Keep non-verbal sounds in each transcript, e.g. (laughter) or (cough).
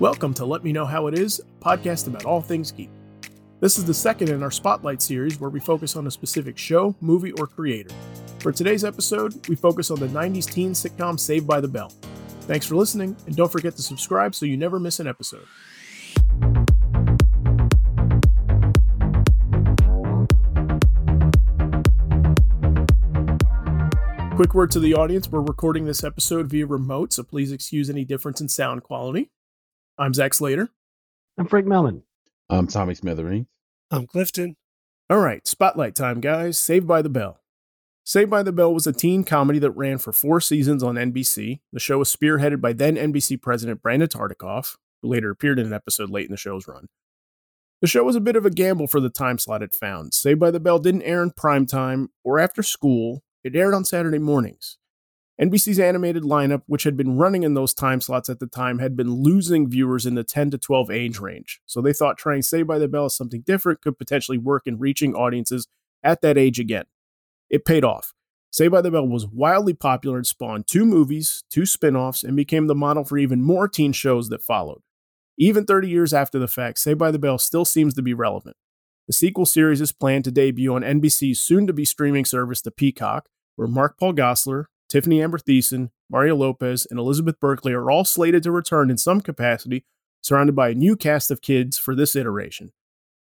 Welcome to Let Me Know How It Is, podcast about all things geek. This is the second in our Spotlight series where we focus on a specific show, movie, or creator. For today's episode, we focus on the 90s teen sitcom Saved by the Bell. Thanks for listening, and don't forget to subscribe so you never miss an episode. Quick word to the audience we're recording this episode via remote, so please excuse any difference in sound quality. I'm Zach Slater. I'm Frank Melman. I'm Tommy Smithereen. I'm Clifton. All right, spotlight time, guys. Saved by the Bell. Saved by the Bell was a teen comedy that ran for four seasons on NBC. The show was spearheaded by then NBC president Brandon Tartikoff, who later appeared in an episode late in the show's run. The show was a bit of a gamble for the time slot it found. Saved by the Bell didn't air in prime time or after school, it aired on Saturday mornings. NBC's animated lineup, which had been running in those time slots at the time, had been losing viewers in the 10 to 12 age range. So they thought trying Saved by the Bell as something different could potentially work in reaching audiences at that age again. It paid off. Saved by the Bell was wildly popular and spawned two movies, two spin offs, and became the model for even more teen shows that followed. Even 30 years after the fact, Saved by the Bell still seems to be relevant. The sequel series is planned to debut on NBC's soon to be streaming service, The Peacock, where Mark Paul Gosselaar, Tiffani Amber Thiessen, Mario Lopez, and Elizabeth Berkley are all slated to return in some capacity, surrounded by a new cast of kids for this iteration.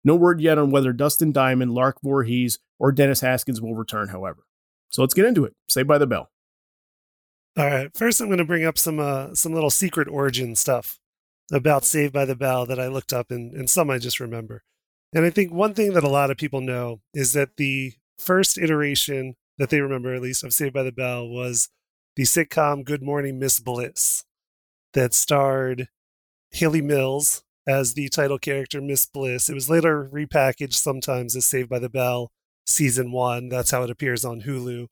No word yet on whether Dustin Diamond, Lark Voorhees, or Dennis Haskins will return, however. So let's get into it. Say by the bell. All right. First, I'm going to bring up some uh, some little secret origin stuff about Saved by the Bell that I looked up, and, and some I just remember. And I think one thing that a lot of people know is that the first iteration that they remember, at least, of Saved by the Bell was the sitcom Good Morning Miss Bliss that starred Hayley Mills as the title character, Miss Bliss. It was later repackaged sometimes as Saved by the Bell season one. That's how it appears on Hulu.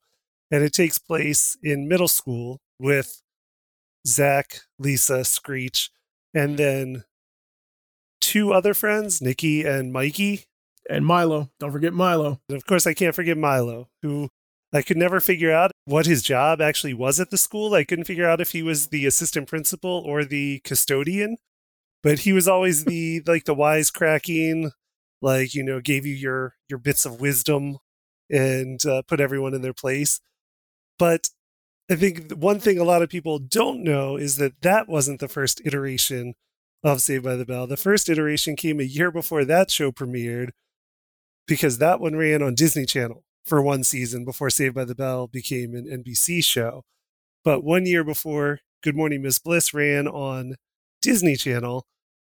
And it takes place in middle school with Zach, Lisa, Screech, and then two other friends, Nikki and Mikey. And Milo. Don't forget Milo. And of course, I can't forget Milo, who I could never figure out what his job actually was at the school. I couldn't figure out if he was the assistant principal or the custodian, but he was always the like the wisecracking, like you know, gave you your your bits of wisdom and uh, put everyone in their place. But I think one thing a lot of people don't know is that that wasn't the first iteration of Saved by the Bell. The first iteration came a year before that show premiered because that one ran on Disney Channel for one season before Saved by the Bell became an NBC show. But one year before Good Morning Miss Bliss ran on Disney Channel,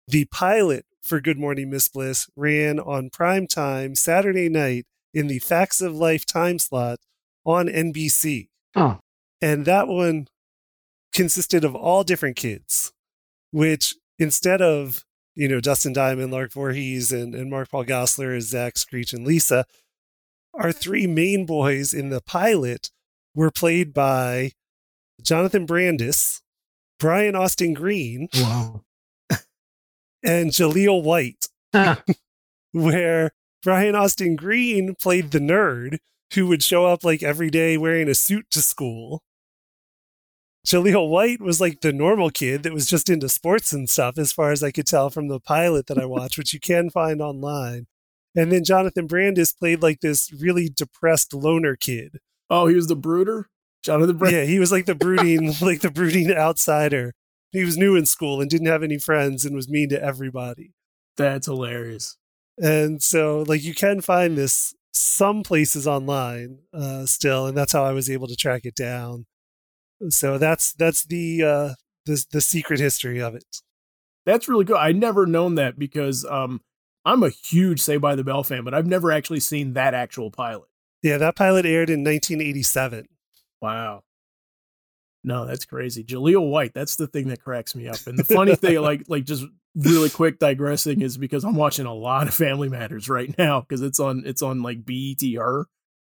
the pilot for Good Morning Miss Bliss ran on prime time Saturday night in the Facts of Life time slot on NBC. Oh. And that one consisted of all different kids, which instead of, you know, Dustin Diamond, Lark Voorhees, and, and Mark Paul Gosselaar as Zach, Screech, and Lisa, our three main boys in the pilot were played by Jonathan Brandis, Brian Austin Green, wow. and Jaleel White, (laughs) where Brian Austin Green played the nerd who would show up like every day wearing a suit to school. Jaleel White was like the normal kid that was just into sports and stuff, as far as I could tell from the pilot that I watched, which you can find online. And then Jonathan Brandis played like this really depressed loner kid. Oh, he was the brooder? Jonathan Brandis? Yeah, he was like the brooding, (laughs) like the brooding outsider. He was new in school and didn't have any friends and was mean to everybody. That's hilarious. And so like you can find this some places online uh, still, and that's how I was able to track it down. So that's that's the uh the the secret history of it. That's really good. I never known that because um I'm a huge Say by the Bell fan, but I've never actually seen that actual pilot. Yeah, that pilot aired in 1987. Wow. No, that's crazy. Jaleel White, that's the thing that cracks me up. And the funny thing, like, (laughs) like just really quick digressing, is because I'm watching a lot of Family Matters right now because it's on it's on like BET or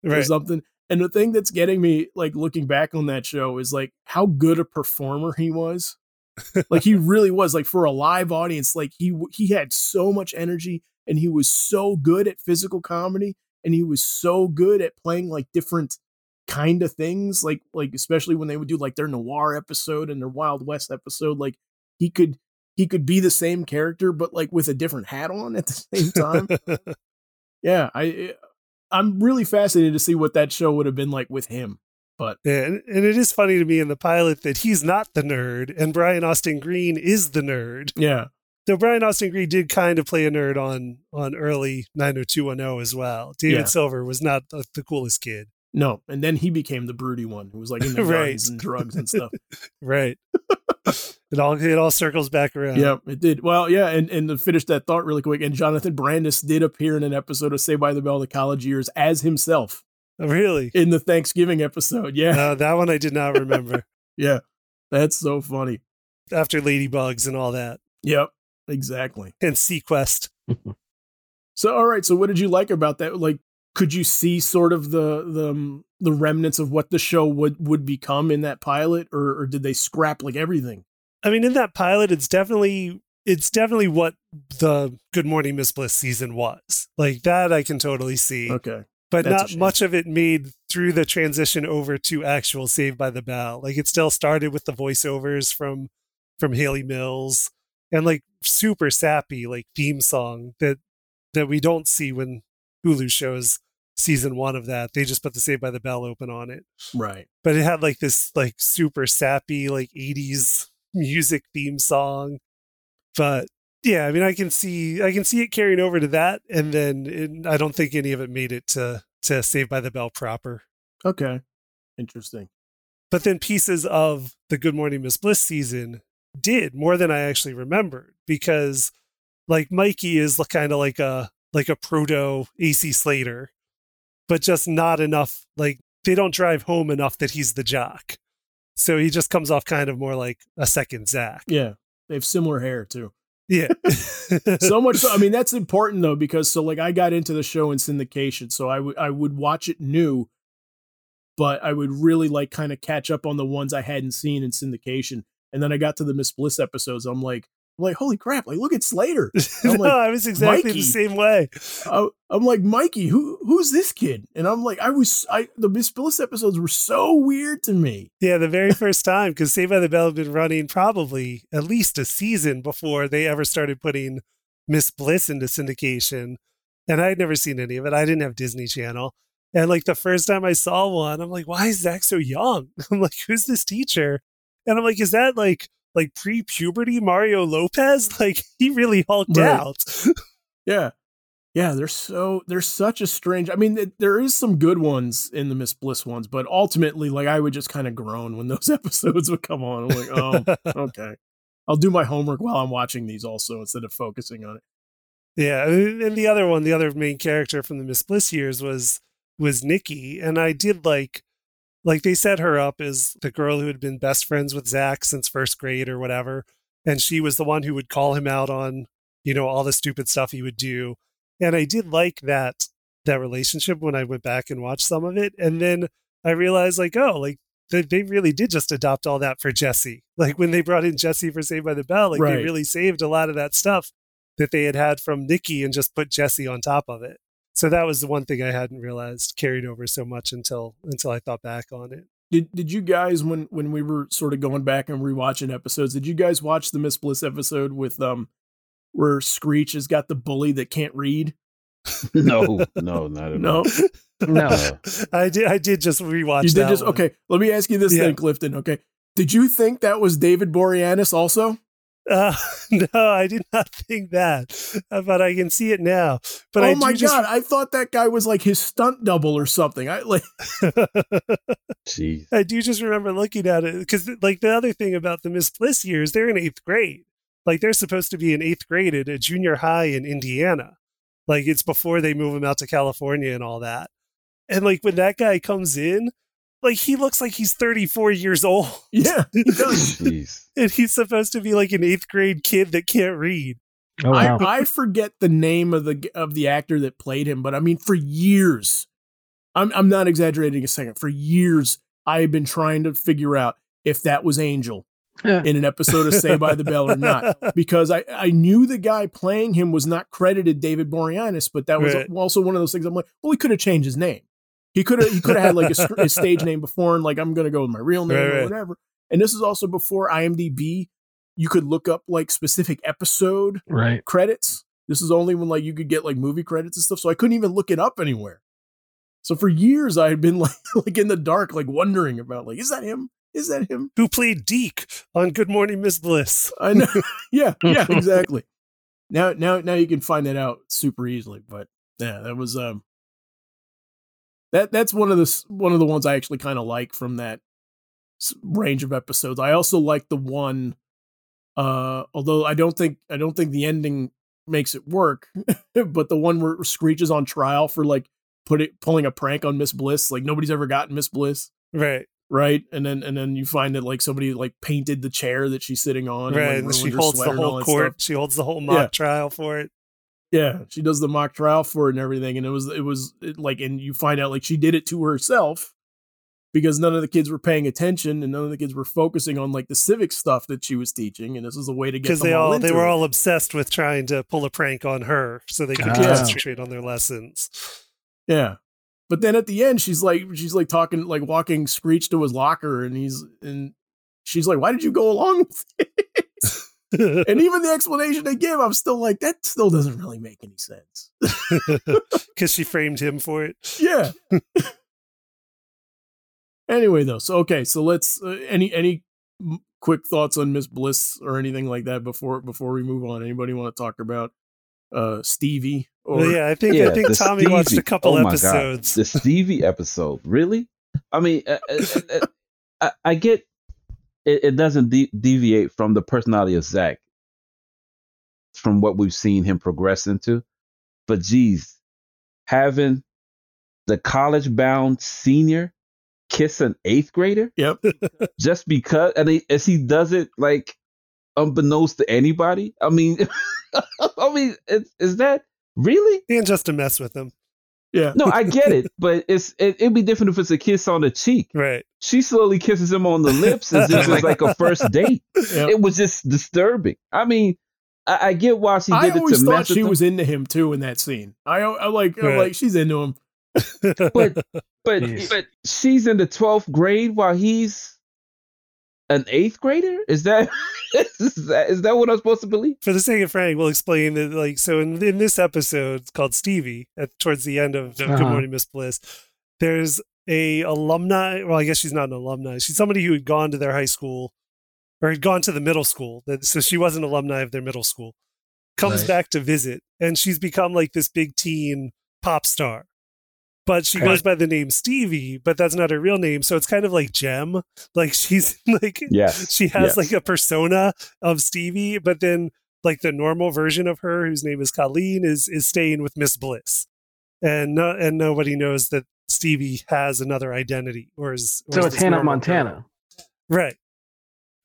Right. something. And the thing that's getting me, like looking back on that show, is like how good a performer he was. Like he really was. Like for a live audience, like he he had so much energy and he was so good at physical comedy and he was so good at playing like different kind of things like like especially when they would do like their noir episode and their wild west episode like he could he could be the same character, but like with a different hat on at the (laughs) same time. (laughs) yeah, I eh, I'm really fascinated to see what that show would have been like with him. But and, and it is funny to me in the pilot that he's not the nerd and Brian Austin Green is the nerd. Yeah. So Brian Austin Green did kind of play a nerd on on early 90210 as well. David Yeah. Silver was not the, the coolest kid. no, and then he became the broody one who was like in the (laughs) Right. guns and drugs and stuff. (laughs) Right. (laughs) it all it all circles back around. Yeah, it did. Well, yeah, and, and to finish that thought really quick, and Jonathan Brandis did appear in an episode of Say by the Bell the College Years as himself really? in the Thanksgiving episode. Yeah, Uh, that one I did not remember. (laughs) yeah. That's so funny. After Ladybugs and all that. Yep, exactly. And seaQuest. (laughs) So, all right. So, what did you like about that? Like, could you see sort of the the um, the remnants of what the show would would become in that pilot, or, or did they scrap like everything? I mean, in that pilot, it's definitely it's definitely what the Good Morning Miss Bliss season was. Like that I can totally see. Okay. But That's not much of it made through the transition over to actual Saved by the Bell. Like it still started with the voiceovers from from Hayley Mills and like super sappy like theme song that that we don't see when Hulu shows season one of that. They just put the Saved by the Bell open on it. Right. But it had like this like super sappy like 80s music theme song. But yeah, I mean I can see I can see it carrying over to that and then it, I don't think any of it made it to to Saved by the Bell proper. Okay. Interesting. But then pieces of the Good Morning Miss Bliss season did more than I actually remembered because like Mikey is kind of like a like a proto AC Slater, but just not enough like they don't drive home enough that he's the jock. So he just comes off kind of more like a second Zach. Yeah. They have similar hair too. Yeah. (laughs) so much so, I mean that's important though because so like I got into the show in syndication so I would I would watch it new but I would really like kind of catch up on the ones I hadn't seen in syndication. And then I got to the Miss Bliss episodes. I'm like I'm like holy crap like look at Slater (laughs) no, I'm like, I was exactly Mikey. the same way. I, I'm like Mikey who who's this kid and I'm like I was I the Miss Bliss episodes were so weird to me Yeah, the very first time, because Saved by the Bell had been running probably at least a season before they ever started putting Miss Bliss into syndication. And I had never seen any of it. I didn't have Disney Channel. And like the first time I saw one, I'm like, why is Zach so young? (laughs) I'm like, who's this teacher? And I'm like, is that like like pre-puberty Mario Lopez? (laughs) Like he really hulked Right. out. (laughs) Yeah. Yeah, they're so they're such a strange. I mean, th- there is some good ones in the Miss Bliss ones, but ultimately, like I would just kind of groan when (laughs) those episodes would come on. I'm like, oh, okay. I'll do my homework while I'm watching these also instead of focusing on it. Yeah, and and the other one, the other main character from the Miss Bliss years was was Nikki, and I did like like they set her up as the girl who had been best friends with Zach since first grade or whatever, and she was the one who would call him out on you know all the stupid stuff he would do, and I did like that that relationship when I went back and watched some of it, and then I realized like oh like they, they really did just adopt all that for Jessie, like when they brought in Jessie for Saved by the Bell, like Right. they really saved a lot of that stuff that they had had from Nikki and just put Jessie on top of it. So that was the one thing I hadn't realized carried over so much until until I thought back on it. Did did you guys when when we were sort of going back and rewatching episodes? Did you guys watch the Miss Bliss episode with um where Screech has got the bully that can't read? (laughs) no, (laughs) no, not at No, all. No. (laughs) I did I did just rewatch you did that just one. okay. Let me ask you this Yeah. then, Clifton. Okay, did you think that was David Boreanaz also? Uh, (laughs) no, I did not think that, Uh, but I can see it now. But oh I my do just, god, I thought that guy was like his stunt double or something. I like (laughs) Jeez. I do just remember looking at it because, like, the other thing about the Miss Bliss years, they're in eighth grade. Like, they're supposed to be in eighth grade at a junior high in Indiana. Like, it's before they move them out to California and all that. And, like, when that guy comes in, like, he looks like he's 34 years old. (laughs) yeah, he does. Jeez. (laughs) And he's supposed to be like an eighth grade kid that can't read. Oh wow. I, I forget the name of the of the actor that played him, but I mean for years, I'm I'm not exaggerating a second. For years, I have been trying to figure out if that was Angel Yeah. in an episode of Say by the Bell or not, (laughs) because I I knew the guy playing him was not credited David Boreanaz, but that was Right. also one of those things. I'm like, well, he could have changed his name. He could have he could have had like a, st- a (laughs) stage name before and like I'm gonna go with my real name Right, or right. whatever. And this is also before IMDb you could look up like specific episode Right. credits. This is only when like you could get like movie credits and stuff. So I couldn't even look it up anywhere. So for years I had been (laughs) like like in the dark, like wondering about like, is that him? Is that him? Who played Deke on Good Morning Miss Bliss? I know. (laughs) yeah, yeah, exactly. Now now now you can find that out super easily. But yeah, that was um that that's one of the one of the ones I actually kind of like from that range of episodes. I also like the one uh although I don't think I don't think the ending makes it work, (laughs) but the one where Screech is on trial for like put it pulling a prank on Miss Bliss, like nobody's ever gotten Miss Bliss, Right, right? And then and then you find that like somebody like painted the chair that she's sitting on, right. like, And she holds the sweater and all whole court. She holds the whole mock Yeah. trial for it. Yeah, she does the mock trial for it and everything, and it was it was it, like, and you find out like she did it to herself because none of the kids were paying attention and none of the kids were focusing on like the civic stuff that she was teaching, and this was a way to get Because they all they into were it. all obsessed with trying to pull a prank on her so they could Ah. concentrate on their lessons. yeah. But then at the end, she's like she's like talking like walking Screech to his locker, and he's and she's like, "Why did you go along with it?" (laughs) and even the explanation they give, I'm still like, that still doesn't really make any sense. (laughs) Because she framed him for it. yeah. (laughs) anyway, though, so okay, so let's uh, any any quick thoughts on Miss Bliss or anything like that before before we move on. Anybody want to talk about uh Stevie or Well, yeah, I think I think the Tommy watched a couple oh my God. episodes. The Stevie episode, really? I mean, uh, uh, uh, I, I get it, it doesn't de- deviate from the personality of Zach, from what we've seen him progress into. But geez, having the college-bound senior kiss an eighth grader Yep. (laughs) just because, and he, as he does it like unbeknownst to anybody. I mean, (laughs) I mean, is, is that really? and just to mess with him. Yeah. No, I get it, but it's it, it'd be different if it's a kiss on the cheek. Right. She slowly kisses him on the lips as if it's like a first (laughs) date. Yep. It was just disturbing. I mean, I, I get why she I did it always to thought mess with she him, was into him too in that scene. I, I like, I'm Right. like, she's into him. but (laughs) but Jeez. but she's in the twelfth grade while he's an eighth grader. Is that (laughs) is that is that what I'm supposed to believe? For the sake of Frank, we'll explain that. Like, so in, in this episode it's called Stevie, at towards the end of Good Uh-huh. Morning Miss Bliss, there's a alumni. Well, I guess she's not an alumni. She's somebody who had gone to their high school or had gone to the middle school. That so she was an alumni of their middle school. Comes Right. back to visit, and she's become like this big teen pop star. But she goes by the name Stevie, but that's not her real name. So it's kind of like Jem. Like she's (laughs) like Yes, she has yes. like a persona of Stevie, but then like the normal version of her, whose name is Colleen, is is staying with Miss Bliss, and no, and nobody knows that Stevie has another identity, or is or So is it's Hannah Montana. girl. right?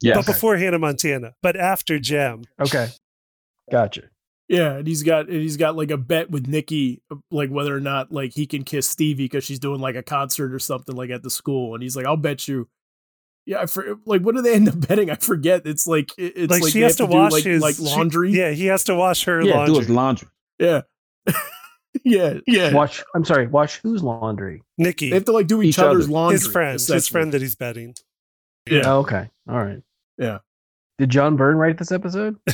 yes. But before Hannah Montana, but after Jem, Okay. Gotcha. Yeah, and he's got and he's got like a bet with Nikki, uh, like whether or not like he can kiss Stevie because she's doing like a concert or something like at the school, and he's like, "I'll bet you." Yeah, I for, like what do they end up (laughs) betting? I forget. It's like it's like, like, she has to have do, wash like, his like she- laundry. yeah, he has to wash her yeah, do laundry. his laundry. yeah, (laughs) yeah, yeah. Wash. I'm sorry. Wash whose laundry? Nikki, They have to like do each, Each other's other. laundry. his friend, his friend that he's betting. Yeah. Oh, okay. All right. Yeah. Did John Byrne write this episode? (laughs)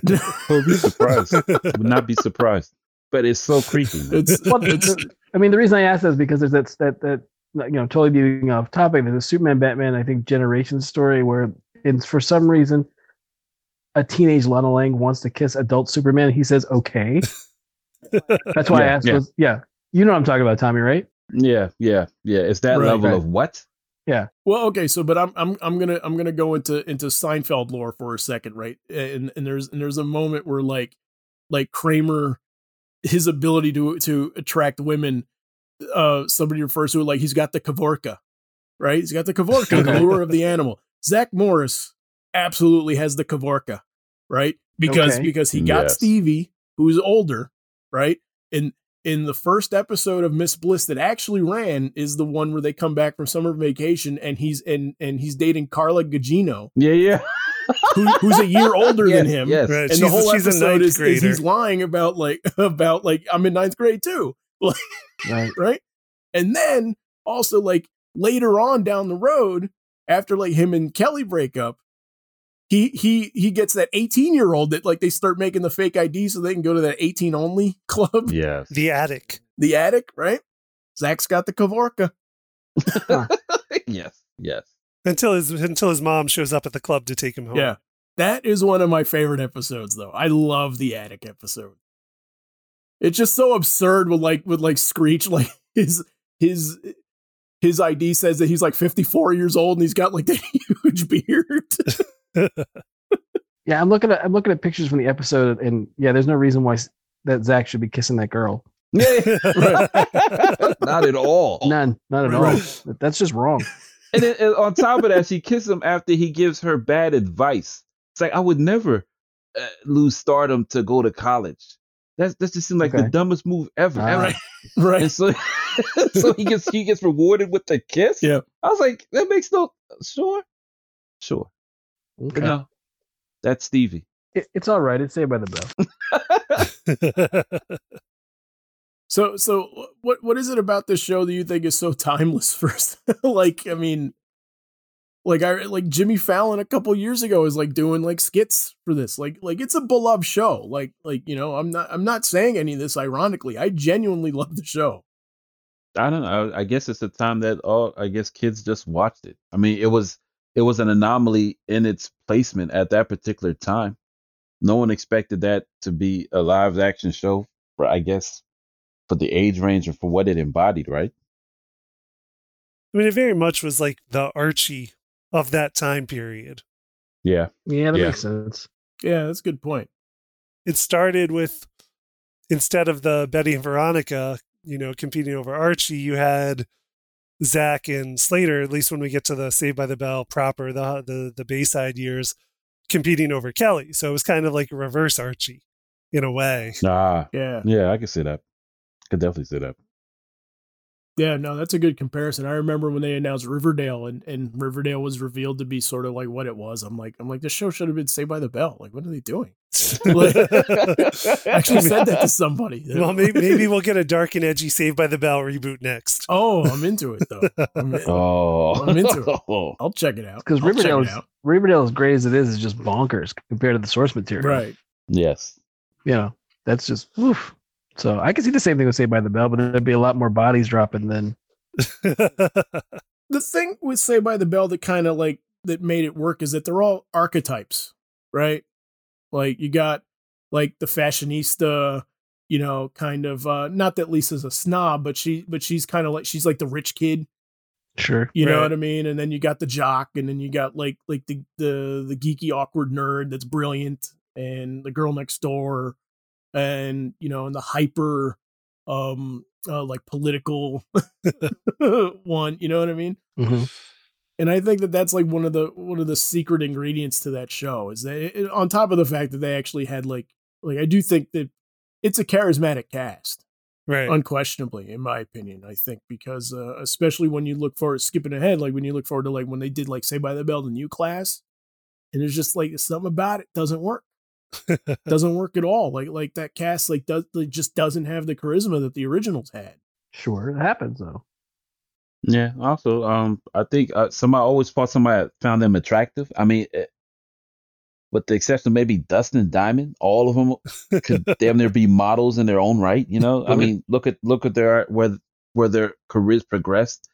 (laughs) We'll be surprised. Would not be surprised. But it's so creepy. man. It's, Well, it's I mean, the reason I ask that is because there's that that that you know totally being off topic. There's a Superman Batman I think Generations story where it's for some reason a teenage Lana Lang wants to kiss adult Superman. He says okay. (laughs) That's why I asked. yeah. Was, yeah, you know what I'm talking about, Tommy, right? yeah, yeah, yeah. It's that Right, level right. of what? Well, okay, so but I'm I'm I'm gonna I'm gonna go into into Seinfeld lore for a second, right? And and there's and there's a moment where like like Kramer, his ability to to attract women, uh, somebody refers to it like he's got the kavorka, right? He's got the kavorka, the lure of the (laughs) animal. Zach Morris absolutely has the kavorka, right? Because Okay. because he got Yes. Stevie, who's older, right? And in the first episode of Miss Bliss that actually ran is the one where they come back from summer vacation and he's and and he's dating Carla Gugino, Yeah, yeah. who, who's a year older than him. Yes. Right. And she's, the whole she's episode is, is he's lying about like (laughs) about like I'm in ninth grade too, (laughs) Right. right? And then also like later on down the road, after like him and Kelly break up, he he he gets that 18 year old that like they start making the fake ID so they can go to that 18 only (laughs) club, Yeah. The attic. the attic, right? Zach's got the Kavorka. (laughs) yes. Yes. Until his until his mom shows up at the club to take him home. Yeah. That is one of my favorite episodes though. I love the attic episode. It's just so absurd with like with like Screech (laughs) like his his his ID says that he's like 54 years old and he's got like that huge beard. Yeah, I'm looking at I'm looking at pictures from the episode, and yeah, there's no reason why that Zach should be kissing that girl. Yeah. (laughs) Not at all. None, not at all. Right. That's just wrong. And then and on top of that, she kisses him after he gives her bad advice. It's like I would never uh, lose stardom to go to college. That's that just seemed like the dumbest move ever. Ever. Right. right. And so, (laughs) so he gets he gets rewarded with the kiss. Yeah. I was like, that makes no sure, sure. But Okay. no, that's Stevie. It, it's all right. It's saved by the bell. (laughs) (laughs) So so what what is it about this show that you think is so timeless (laughs) first? like I mean like I like Jimmy Fallon a couple years ago is like doing like skits for this. Like like it's a beloved show. Like like you know, I'm not I'm not saying any of this ironically. I genuinely love the show. I don't know. I guess it's the time that all I guess kids just watched it. I mean, it was it was an anomaly in its placement at that particular time. No one expected that to be a live action show for I guess for the age range or for what it embodied, right? I mean, it very much was like the Archie of that time period. Yeah. Yeah, that Yeah. makes sense. Yeah, that's a good point. It started with instead of the Betty and Veronica, you know, competing over Archie, you had Zach and Slater. At least when we get to the Saved by the Bell proper, the the the Bayside years, competing over Kelly. So it was kind of like a reverse Archie in a way. Ah. Yeah. Yeah, I can see that. Could definitely see that. Yeah, no, that's a good comparison. I remember when they announced Riverdale and, and Riverdale was revealed to be sort of like what it was. I'm like, I'm like, this show should have been Saved by the Bell. Like, what are they doing? Like, I (laughs) actually said that to somebody. (laughs) well, maybe, maybe we'll get a dark and edgy Saved by the Bell reboot next. Oh, I'm into it though. I'm (laughs) in- Oh. I'm into it. I'll check it out. Because Riverdale it is. Riverdale, as great as it is, is just bonkers compared to the source material. Right. yes. You know, that's just oof. So I can see the same thing with Saved by the Bell, but there'd be a lot more bodies dropping than (laughs) The thing with Saved by the Bell that kind of like that made it work is that they're all archetypes, right? Like you got like the fashionista, you know, kind of uh not that Lisa's a snob, but she but she's kind of like she's like the rich kid, sure. you know what I mean? And then you got the jock and then you got like like the the the geeky awkward nerd that's brilliant and the girl next door and you know and the hyper um uh, like political (laughs) one, you know what I mean? hmm and I think that that's like one of the one of the secret ingredients to that show is that it, on top of the fact that they actually had like like I do think that it's a charismatic cast right. unquestionably in my opinion I think because uh, especially when you look forward skipping ahead like when you look forward to like when they did like say by the bell the new class and there's just like something about it doesn't work (laughs) doesn't work at all like like that cast like does like, just doesn't have the charisma that the originals had Sure, it happens though. Yeah. Also, um, I think uh, somebody always thought somebody found them attractive. I mean, eh, with the exception of maybe Dustin Diamond, all of them (laughs) could damn near be models in their own right. You know, I mean, look at look at their where where their careers progressed.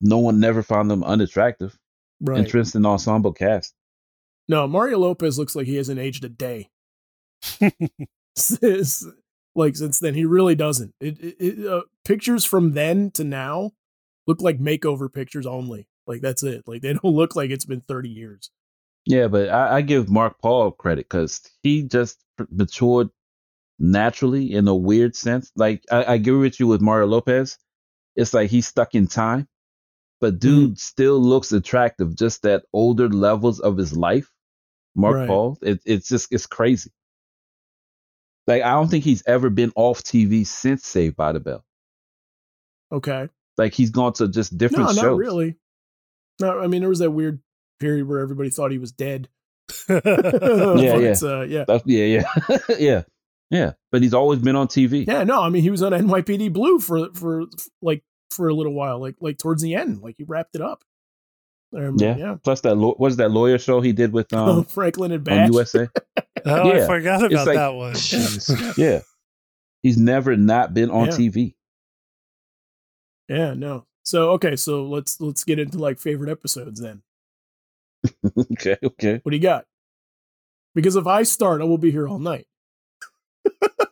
No one never found them unattractive. right Interesting ensemble cast. No, Mario Lopez looks like he hasn't aged a day. (laughs) Since- like since then, he really doesn't. It, it, it uh, pictures from then to now look like makeover pictures only. Like that's it. Like they (laughs) don't look like it's been thirty years. Yeah, but I, I give Mark Paul credit because he just matured naturally in a weird sense. Like I, I agree with you with Mario Lopez. It's like he's stuck in time, but dude still looks attractive. Just that older levels of his life. Mark Right. Paul, it, it's just it's crazy. Like I don't think he's ever been off TV since Saved by the Bell. Okay, Like he's gone to just different no, shows. not really. No, I mean there was that weird period where everybody thought he was dead. (laughs) Yeah, yeah. uh, yeah, That's, yeah, yeah, (laughs) yeah, yeah. But he's always been on TV. yeah. No, I mean he was on NYPD Blue for for like for a little while, like like towards the end, like he wrapped it up. I remember, Yeah. yeah. Plus that law- what's that lawyer show he did with um Franklin and on USA? (laughs) Oh, I Yeah. forgot It's about like- that one. (laughs) Yeah. He's never not been on Yeah. TV. Yeah, no. So okay, so let's let's get into like favorite episodes then. (laughs) okay, okay. What do you got? Because if I start, I will be here all night.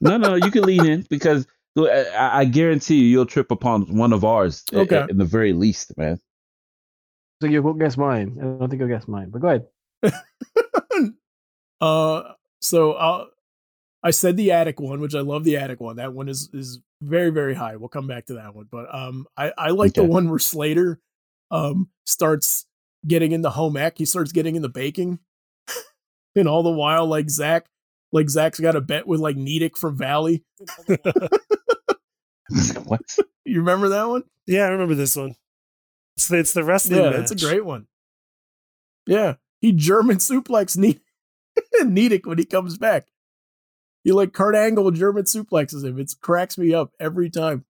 No, no, you can lean in because I, I guarantee you you'll trip upon one of ours a- Okay. a- in the very least, man. So you will guess mine. I don't think you'll guess mine, but go ahead. (laughs) uh, so uh, I said the attic one, which I love the attic one. That one is is very very high. We'll come back to that one, but um, I I like the one where Slater um starts getting into home ec. He starts getting into baking, (laughs) and all the while like Zach, like Zach's got a bet with like Nedick from Valley. (laughs) what? You remember that one? Yeah, I remember this one. It's the, it's the wrestling Yeah, match. it's a great one. Yeah, he German suplex Ne- (laughs) Nedick when he comes back. He like Kurt Angle German suplexes him. It cracks me up every time.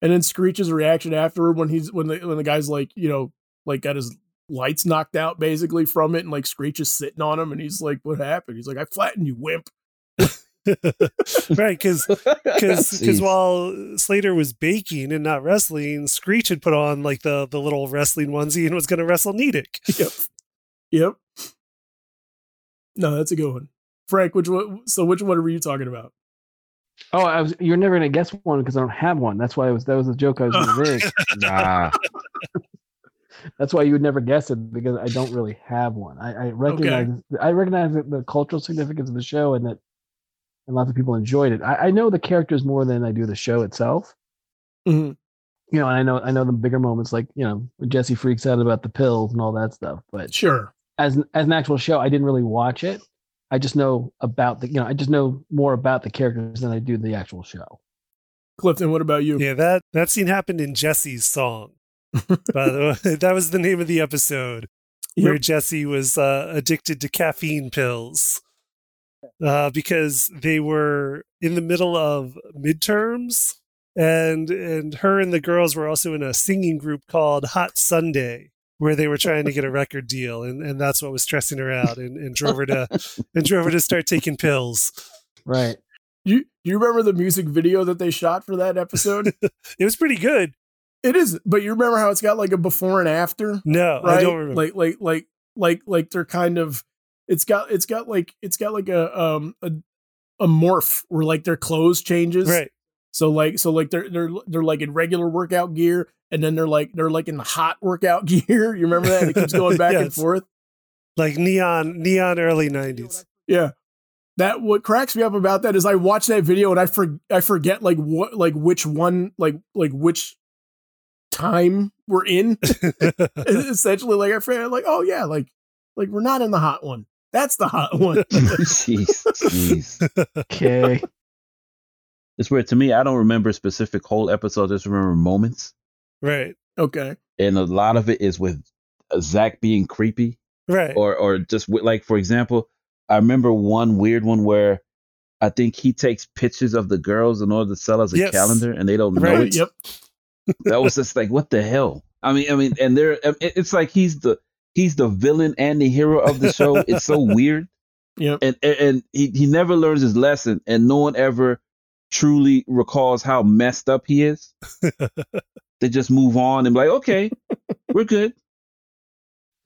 And then Screech's reaction afterward when he's when the when the guy's like you know like got his lights knocked out basically from it and like Screech is sitting on him and he's like what happened? He's like I flattened you wimp. Right, because because (laughs) Jeez. while Slater was baking and not wrestling, Screech had put on like the the little wrestling onesie and was going to wrestle Nedick. Yep. Yep. No, that's a good one. Frank, which one? So which one were you talking about? Oh, I was. You're never gonna guess one because I don't have one. That's why I was. That was a joke I was gonna (laughs) make. nah. (laughs) That's why you would never guess it because I don't really have one. I, I recognize. I recognize the, the cultural significance of the show and that, and lots of people enjoyed it. I, I know the characters more than I do the show itself. Mhm. You know, and I know I know the bigger moments like you know when Jessie freaks out about the pills and all that stuff. But Sure. as an, as an actual show, I didn't really watch it. I just know about the you know I just know more about the characters than I do the actual show. Clifton, what about you? Yeah, that that scene happened in Jessie's song. (laughs) By the way, that was the name of the episode where Yep. Jessie was uh, addicted to caffeine pills uh, because they were in the middle of midterms, and and her and the girls were also in a singing group called Hot Sundae, where they were trying to get a (laughs) record deal, and, and that's what was stressing her out and, and drove her to (laughs) and drove her to start taking pills. Right. You you remember the music video that they shot for that episode? (laughs) It was pretty good. it is, but you remember how it's got like a before and after, No, right? I don't remember. Like like like like like they're kind of it's got it's got like it's got like a um a a morph where like their clothes changes. right. So like so like they're they're they're like in regular workout gear and then they're like they're like in the hot workout (laughs) gear. You remember that? It keeps going back and forth. Like neon neon early 90s. Yeah. That what cracks me up about that is I watch that video and I for, I forget like what like which one like like which time we're in. (laughs) (laughs) Essentially, like I forget like oh yeah like like we're not in the hot one. That's the hot one. (laughs) Jeez, jeez. Okay. It's weird to me. I don't remember specific whole episodes. I just remember moments, right. okay. and a lot of it is with uh, Zach being creepy, Right. or or just with, like for example, I remember one weird one where I think he takes pictures of the girls in order to sell as a Yes. calendar, and they don't know Right. it. Yep. That was just like what the hell. I mean, I mean, and there, it- it's like he's the he's the villain and the hero of the show. (laughs) it's so weird. Yeah. and and, and he, he never learns his lesson and no one ever truly recalls how messed up he is (laughs) they just move on and be like okay (laughs) we're good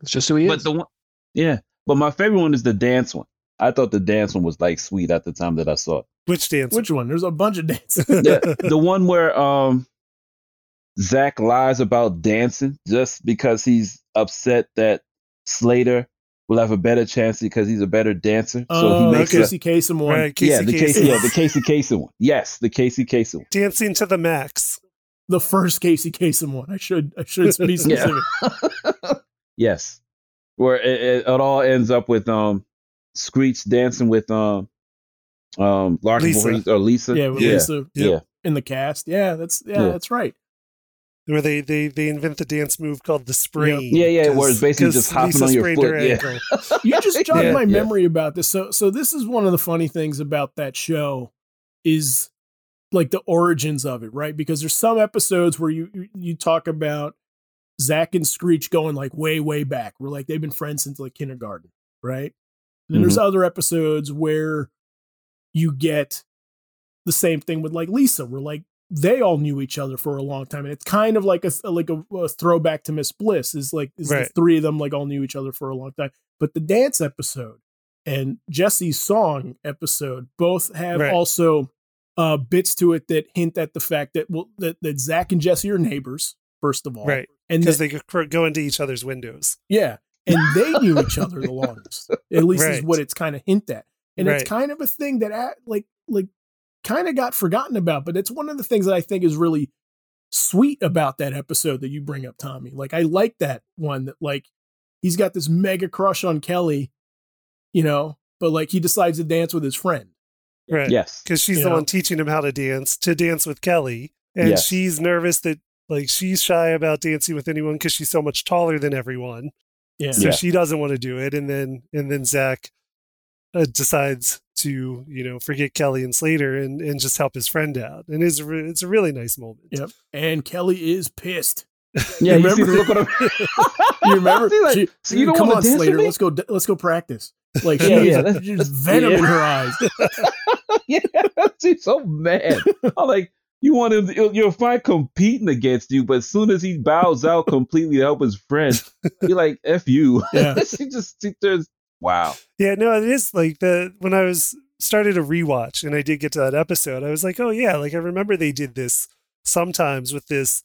It's just who he but is. the one yeah but my favorite one is the dance one i thought the dance one was like sweet at the time that i saw it Which dance? Which one? There's a bunch of dances. the, the one where um zach lies about dancing just because he's upset that slater will have a better chance because he's a better dancer so oh, he makes the a- Casey Kasem one. Right. Casey yeah, the Kasem. Casey, yeah, the Casey Kasem one. Yes, the Casey Kasem one. Dancing to the max. The first Casey Kasem one. I should I should be (laughs) specific. (laughs) yes, where it, it, it all ends up with um Screech dancing with um um Larkin Lisa. Or Lisa. Yeah, with yeah, Lisa yeah. in the cast. Yeah, that's yeah, Yeah. that's right. Where they, they, they invent the dance move called the sprain. Yeah, yeah, where it's 'cause- basically 'cause just (laughs) hopping Lisa on your foot, yeah. ankle. (laughs) You just jogged Yeah, my yeah. memory about this. So so this is one of the funny things about that show is like the origins of it, right? Because there's some episodes where you you- you talk about Zach and Screech going like way, way back. We're like they've been friends since like kindergarten, right? And then there's mm-hmm. other episodes where you get the same thing with like Lisa, where like they all knew each other for a long time, and it's kind of like a like a, a throwback to Miss Bliss. Is like is Right. the three of them like all knew each other for a long time, but the dance episode and Jessie's song episode both have Right. also uh, bits to it that hint at the fact that well that, that Zach and Jessie are neighbors first of all, Right. And Because they could go into each other's windows. yeah, and they knew each other the (laughs) longest. At least is what it's kind of hint at, and Right. it's kind of a thing that like like kind of got forgotten about. But it's one of the things that I think is really sweet about that episode that you bring up, Tommy. Like I like that one that like he's got this mega crush on Kelly, you know, but like he decides to dance with his friend. Right. Yes. Because she's You the know? one teaching him how to dance, to dance with Kelly. And Yes. she's nervous that, like, she's shy about dancing with anyone because she's so much taller than everyone. Yeah. So Yeah. she doesn't want to do it. And then, and then Zach uh, decides to, you know, forget Kelly and Slater and, and just help his friend out. And it's, a re- it's a really nice moment. Yep. And Kelly is pissed. (laughs) Yeah, you, You see remember- look. (laughs) You remember? (laughs) She's like, She- so you don't come want on, Slater. Let's go. Let's go practice. Like Yeah, she yeah, has that's- just venom yeah. in her eyes. yeah, she's so mad. I'm like, you want him? You'll, you'll find competing against you, but as soon as he bows out completely to help his friend, you're like, "F you." Yeah. she just she turns. Wow. Yeah, no, it is like the when I was started a rewatch and I did get to that episode, I was like, oh yeah, like I remember they did this sometimes with this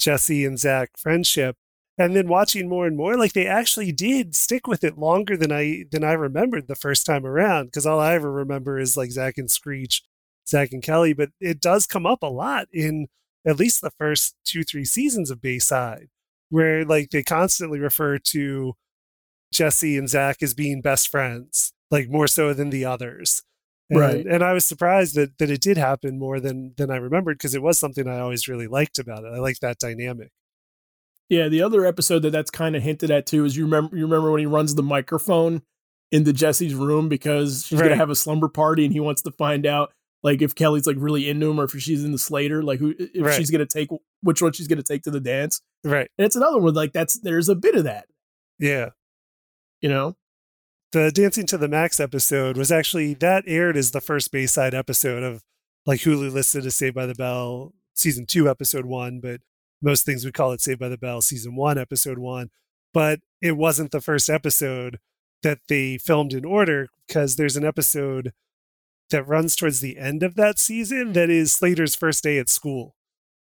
Jessie and Zach friendship. And then watching more and more, like they actually did stick with it longer than I than I remembered the first time around. Because all I ever remember is like Zach and Screech, Zach and Kelly, but it does come up a lot in at least the first two, three seasons of Bayside, where like they constantly refer to Jessie and Zach as being best friends, like more so than the others. And, Right. And I was surprised that that it did happen more than than I remembered because it was something I always really liked about it. I liked that dynamic. Yeah, the other episode that that's kind of hinted at too is you remember you remember when he runs the microphone into Jessie's room because she's Right. gonna have a slumber party and he wants to find out like if Kelly's like really into him or if she's into Slater, like who if Right. she's gonna take which one she's gonna take to the dance. Right. And it's another one like that's there's a bit of that, Yeah. You know. The Dancing to the Max episode was actually that aired as the first Bayside episode of like Hulu listed as Saved by the Bell season two, episode one, but most things would call it Saved by the Bell season one, episode one. But it wasn't the first episode that they filmed in order because there's an episode that runs towards the end of that season that is Slater's first day at school.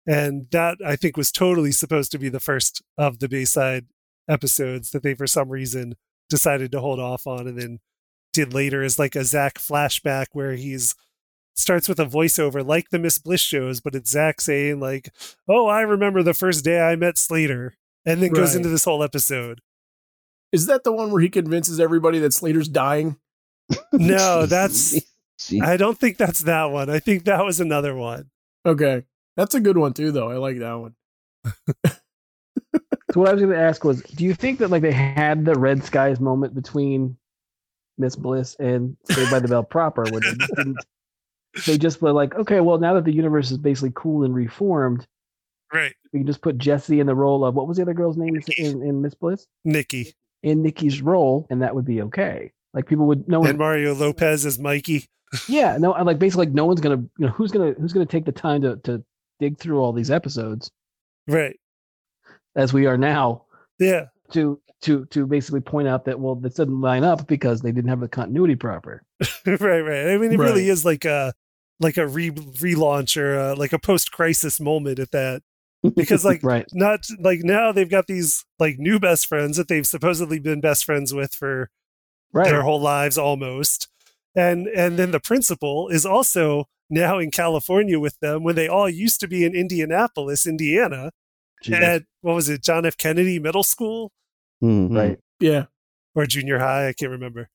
And that I think was totally supposed to be the first of the Bayside episodes that they, for some reason, decided to hold off on and then did later as like a Zach flashback where he's starts with a voiceover like the Miss Bliss shows, but it's Zach saying like, "Oh, I remember the first day I met Slater," and then goes into this whole episode. Is that the one where he convinces everybody that Slater's dying? (laughs) No, that's Jeez. I don't think that's that one. I think that was another one. Okay. That's a good one too, though. I like that one. (laughs) So what I was going to ask was, do you think that like they had the Red Skies moment between Miss Bliss and Saved by the Bell proper, where they just didn't? They just were like, okay, well now that the universe is basically cool and reformed, Right, we can just put Jessie in the role of what was the other girl's name in, in Miss Bliss? Nikki In Nikki's role, and that would be okay. Like people would know. and Mario Lopez as Mikey. (laughs) yeah, no, like basically like no one's gonna, you know, who's gonna who's gonna take the time to to dig through all these episodes Right. As we are now Yeah. to to to basically point out that well this doesn't line up because they didn't have the continuity proper. (laughs) Right, right. I mean, it really is like a like a re- relaunch or uh like a post crisis moment at that. Because like (laughs) right. not like now they've got these like new best friends that they've supposedly been best friends with for right. their whole lives almost. And and then the principal is also now in california with them when they all used to be in indianapolis indiana at what was it john f kennedy middle school Mhm. right Yeah. or junior high i can't remember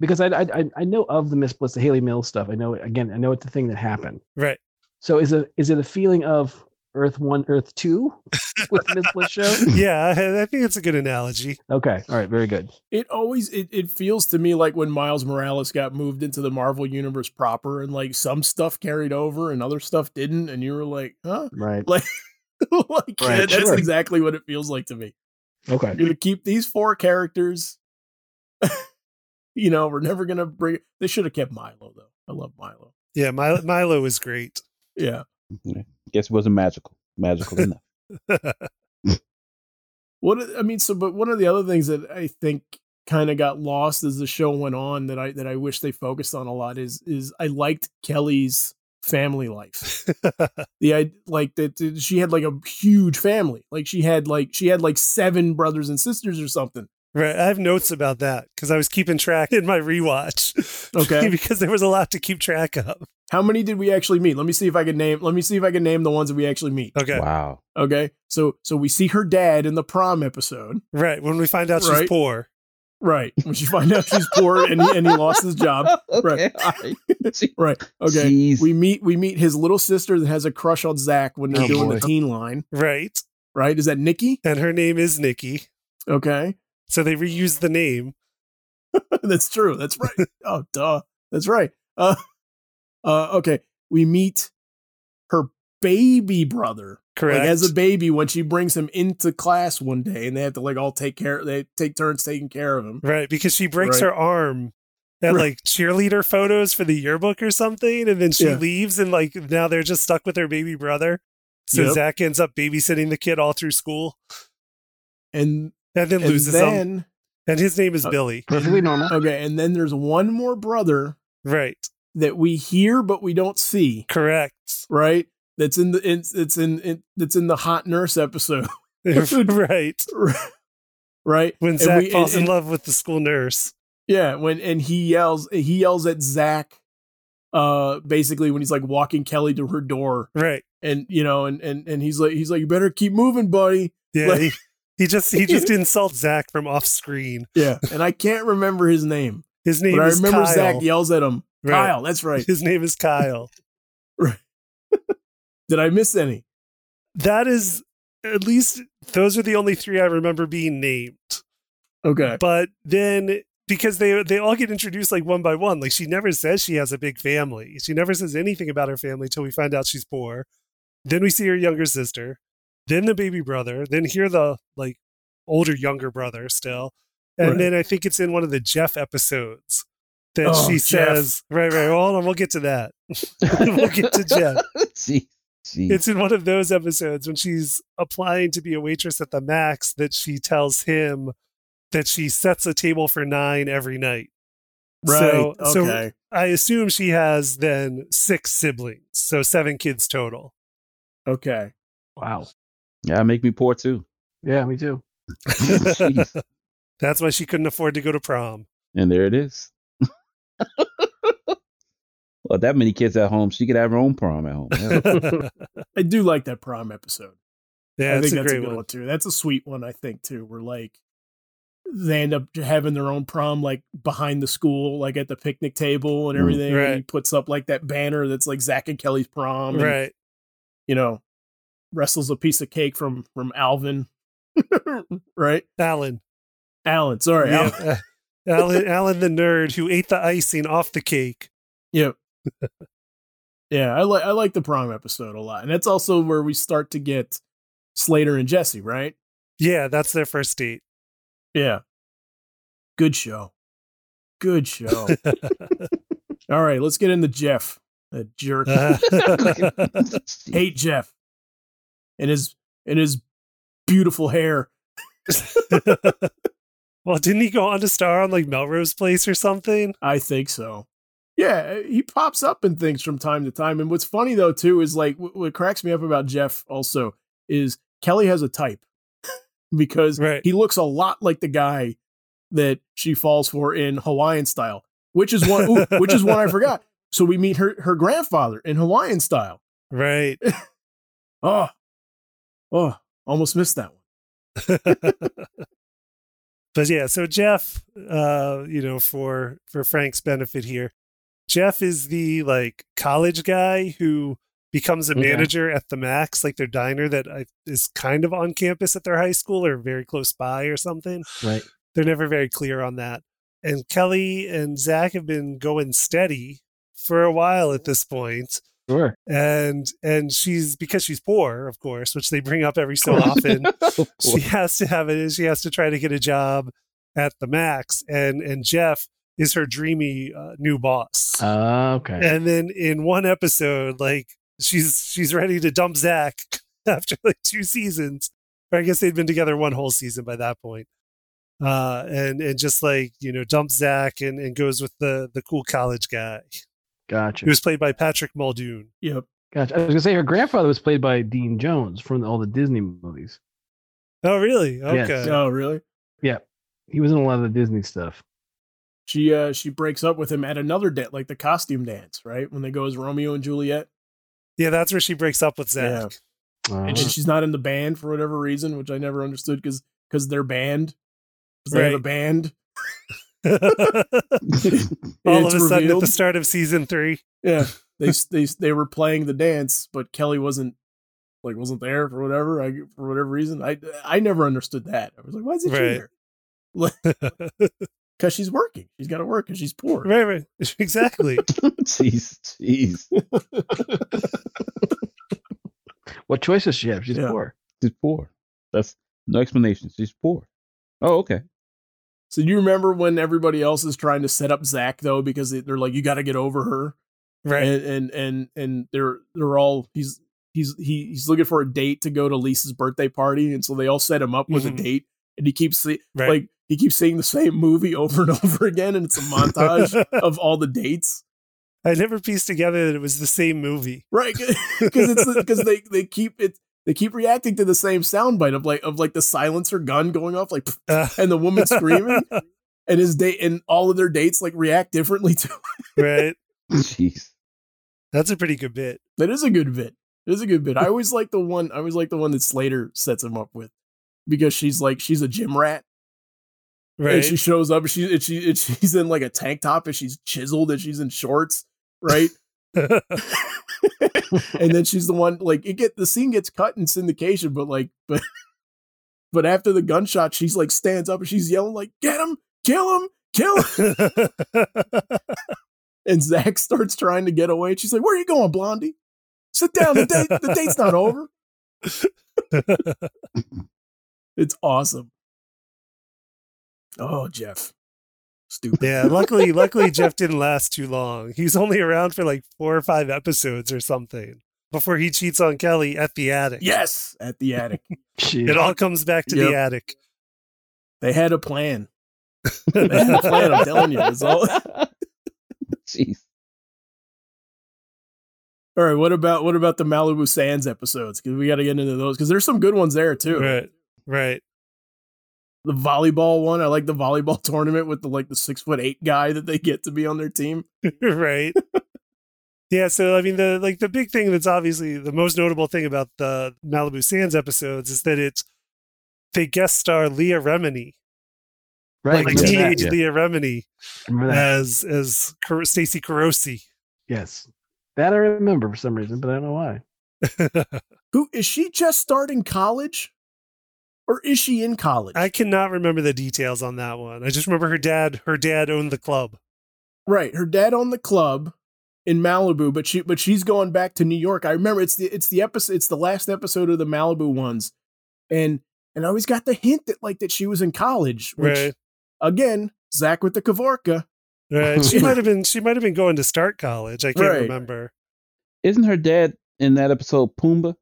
because I, I I- I know of the Miss Bliss, the Hayley Mills stuff. I know again. I know it's a thing that happened. right So is it is it a feeling of Earth One, Earth Two (laughs) with Miss Bliss show? yeah I, I think it's a good analogy Okay, all right, very good. It always it, it feels to me like when Miles Morales got moved into the Marvel universe proper and like some stuff carried over and other stuff didn't and you were like, huh? Right. Like (laughs) like Right, that's sure. exactly what it feels like to me. Okay. You're gonna keep these four characters. (laughs) you know, we're never gonna bring. They should have kept Milo though. I love Milo. Yeah, Milo, Milo is great. Yeah. Guess it wasn't magical. Magical (laughs) enough. What I mean, so but one of the other things that I think kind of got lost as the show went on that I that I wish they focused on a lot is is I liked Kelly's family life. (laughs) the like that that she had like a huge family. Like she had like she had like seven brothers and sisters or something. Right. I have notes about that because I was keeping track in my rewatch. (laughs) Okay. because there was a lot to keep track of. How many did we actually meet? Let me see if I can name. Let me see if I can name the ones that we actually meet. Okay. Wow. Okay. So so we see her dad in the prom episode. Right. When we find out she's poor. Right. When she find out she's poor and he, and he lost his job. (laughs) Okay. all right. (laughs) Right. Okay. Jeez. We meet we meet his little sister that has a crush on Zach when they're Oh, doing boy. the teen line. Right. Right? Is that Nikki? And her name is Nikki. Okay. So they reused the name. (laughs) That's true. That's right. oh, duh. That's right. Uh, uh, okay. We meet her baby brother. Correct. Like as a baby, when she brings him into class one day, and they have to like all take care. They take turns taking care of him. right. Because she breaks Right. her arm at Right. like cheerleader photos for the yearbook or something. And then she Yeah. leaves and like now they're just stuck with her baby brother. So Yep. Zach ends up babysitting the kid all through school And and then and loses him. And his name is Uh, Billy. Perfectly normal. okay, and then there's one more brother Right. that we hear but we don't see. Correct. Right? That's in the it's, it's in it, that's in the hot nurse episode. (laughs) (laughs) right. right? When And Zach we- falls and- in love with the school nurse. Yeah, when and he yells he yells at Zach uh basically when he's like walking Kelly to her door Right. and you know and and and he's like he's like you better keep moving buddy. Yeah. Like- he, he just he just (laughs) insults Zach from off screen. Yeah. and I can't remember his name. His name But I remember Kyle. Zach yells at him. Right. Kyle, that's right. His name is Kyle. Did I miss any? That is at least those are the only three I remember being named. Okay. But then because they they all get introduced like one by one. Like she never says she has a big family. She never says anything about her family until we find out she's poor. Then we see her younger sister, then the baby brother, then hear the like older younger brother still. And Right. then I think it's in one of the Jeff episodes that Oh, she Jeff. says, right, right, hold on, we'll get to that. (laughs) We'll get to Jeff. (laughs) Jeez. Jeez. It's in one of those episodes when she's applying to be a waitress at the Max that she tells him that she sets a table for nine every night. Right. So, so. I assume she has then six siblings, so seven kids total. okay. Wow. yeah, make me poor too. Yeah, me too. (laughs) (laughs) That's why she couldn't afford to go to prom. And there it is. (laughs) well, that many kids at home, she could have her own prom at home. Yeah. (laughs) I do like that prom episode. Yeah, I it's think a that's a great good one. one. too. That's a sweet one, I think, too. Where like they end up having their own prom like behind the school, like at the picnic table and Mm, everything. right. And he puts up like that banner that's like Zach and Kelly's prom. and, Right. You know, wrestles a piece of cake from from Alvin. (laughs) right? Alan. Alan, sorry. Yeah, Alan. (laughs) Alan, Alan the nerd who ate the icing off the cake. Yep. Yeah, I like I like the prom episode a lot. And that's also where we start to get Slater and Jessie, right? Yeah, that's their first date. Yeah. Good show. Good show. (laughs) All right, let's get into Jeff. That jerk. (laughs) Hate Jeff. And his and his beautiful hair. (laughs) well, didn't he go on to star on like Melrose Place or something? I think so. Yeah, he pops up in things from time to time. And what's funny though too is like what cracks me up about Jeff also is Kelly has a type (laughs) because Right. he looks a lot like the guy that she falls for in Hawaiian style, which is one ooh, which is one I (laughs) forgot. So we meet her her grandfather in Hawaiian style. Right. (laughs) Oh, oh, almost missed that one. but yeah, so Jeff, uh, you know, for for Frank's benefit here, Jeff is the like college guy who becomes a manager at the Max, like their diner that is kind of on campus at their high school or very close by or something. Right. They're never very clear on that. And Kelly and Zach have been going steady for a while at this point. Sure. and and she's because she's poor, of course, which they bring up every so (laughs) often. she has to have it. She has to try to get a job at the Max, and and Jeff is her dreamy uh, new boss. Uh, okay. and then in one episode, like she's she's ready to dump Zach (laughs) after like two seasons. Or I guess they'd been together one whole season by that point. Uh, and and just like you know, dumps Zach and, and goes with the the cool college guy Gotcha. who was played by Patrick Muldoon. Yep. Gotcha. I was gonna say her grandfather was played by Dean Jones from all the Disney movies. Oh, really? Yes. Okay. Oh, really? Yeah. He was in a lot of the Disney stuff. She uh she breaks up with him at another dance, like the costume dance, right? When they go as Romeo and Juliet. Yeah, that's where she breaks up with Zach. Uh, and she's not in the band for whatever reason, which I never understood because because they're banned. 'Cause they have a band. (laughs) All of it's a sudden, at the start of season three, Yeah, (laughs) they they they were playing the dance, but Kelly wasn't like wasn't there for whatever I for whatever reason. I I never understood that. I was like, why is it Right. here? (laughs) Because she's working. She's got to work because she's poor. right, right, (laughs) exactly. (laughs) jeez, jeez. (laughs) what choice does she have? She's Yeah. poor. She's poor. That's no explanation. She's poor. Oh, okay. So you remember when everybody else is trying to set up Zach though because they- they're like, you got to get over her, Right. and and and and they're they're all he's he's he, he's looking for a date to go to Lisa's birthday party, and so they all set him up with Mhm. a date, and he keeps see- Right. like he keeps seeing the same movie over and (laughs) over again, and it's a montage (laughs) of all the dates. I never pieced together that it was the same movie. Right, because (laughs) it's because they they keep it they keep reacting to the same soundbite of like of like the silencer gun going off like Uh, and the woman screaming and his date and all of their dates like react differently to it. right. Jeez. That's a pretty good bit. that is a good bit it is a good bit i always like the one i always like the one that slater sets him up with because she's like she's a gym rat Right. and she shows up and she, and she and she's in like a tank top and she's chiseled and she's in shorts right (laughs) (laughs) and then she's the one like it get the scene gets cut in syndication, but like but (laughs) but after the gunshot, she's like stands up and she's yelling like get him, kill him, kill him. And Zach starts trying to get away. She's like, Where are you going, Blondie? Sit down. The date the date's not over. It's awesome. Oh, Jeff. Stupid. yeah. Luckily, luckily Jeff didn't last too long. He's only around for like four or five episodes or something before he cheats on Kelly at the attic. Yes, at the attic. (laughs) It all comes back to Yep. the attic. They had a plan. (laughs) They had a plan, I'm telling you. It's all (laughs) Jeez. All right, what about what about the Malibu Sands episodes? Because we got to get into those because there's some good ones there too. Right. Right. The volleyball one, I like the volleyball (laughs) tournament with the like the six foot eight guy that they get to be on their team. (laughs) right. Yeah, so I mean the like the big thing that's obviously the most notable thing about the Malibu Sands episodes is that it's they guest star Leah Remini, right. like remember that. teenage Yeah. Leah Remini as as Car- Stacy Carosi. yes. That I remember for some reason, but I don't know why. (laughs) Who is she? Just starting college, or is she in college? I cannot remember the details on that one. I just remember her dad her dad owned the club. right, her dad owned the club in Malibu, but she but she's going back to New York. I remember it's the it's the episode it's the last episode of the Malibu ones, and and I always got the hint that like that she was in college. Which Right. again, Zach with the Kavorka. Right. She (laughs) might have been she might have been going to start college. I can't Right. remember. Isn't her dad in that episode Pumbaa?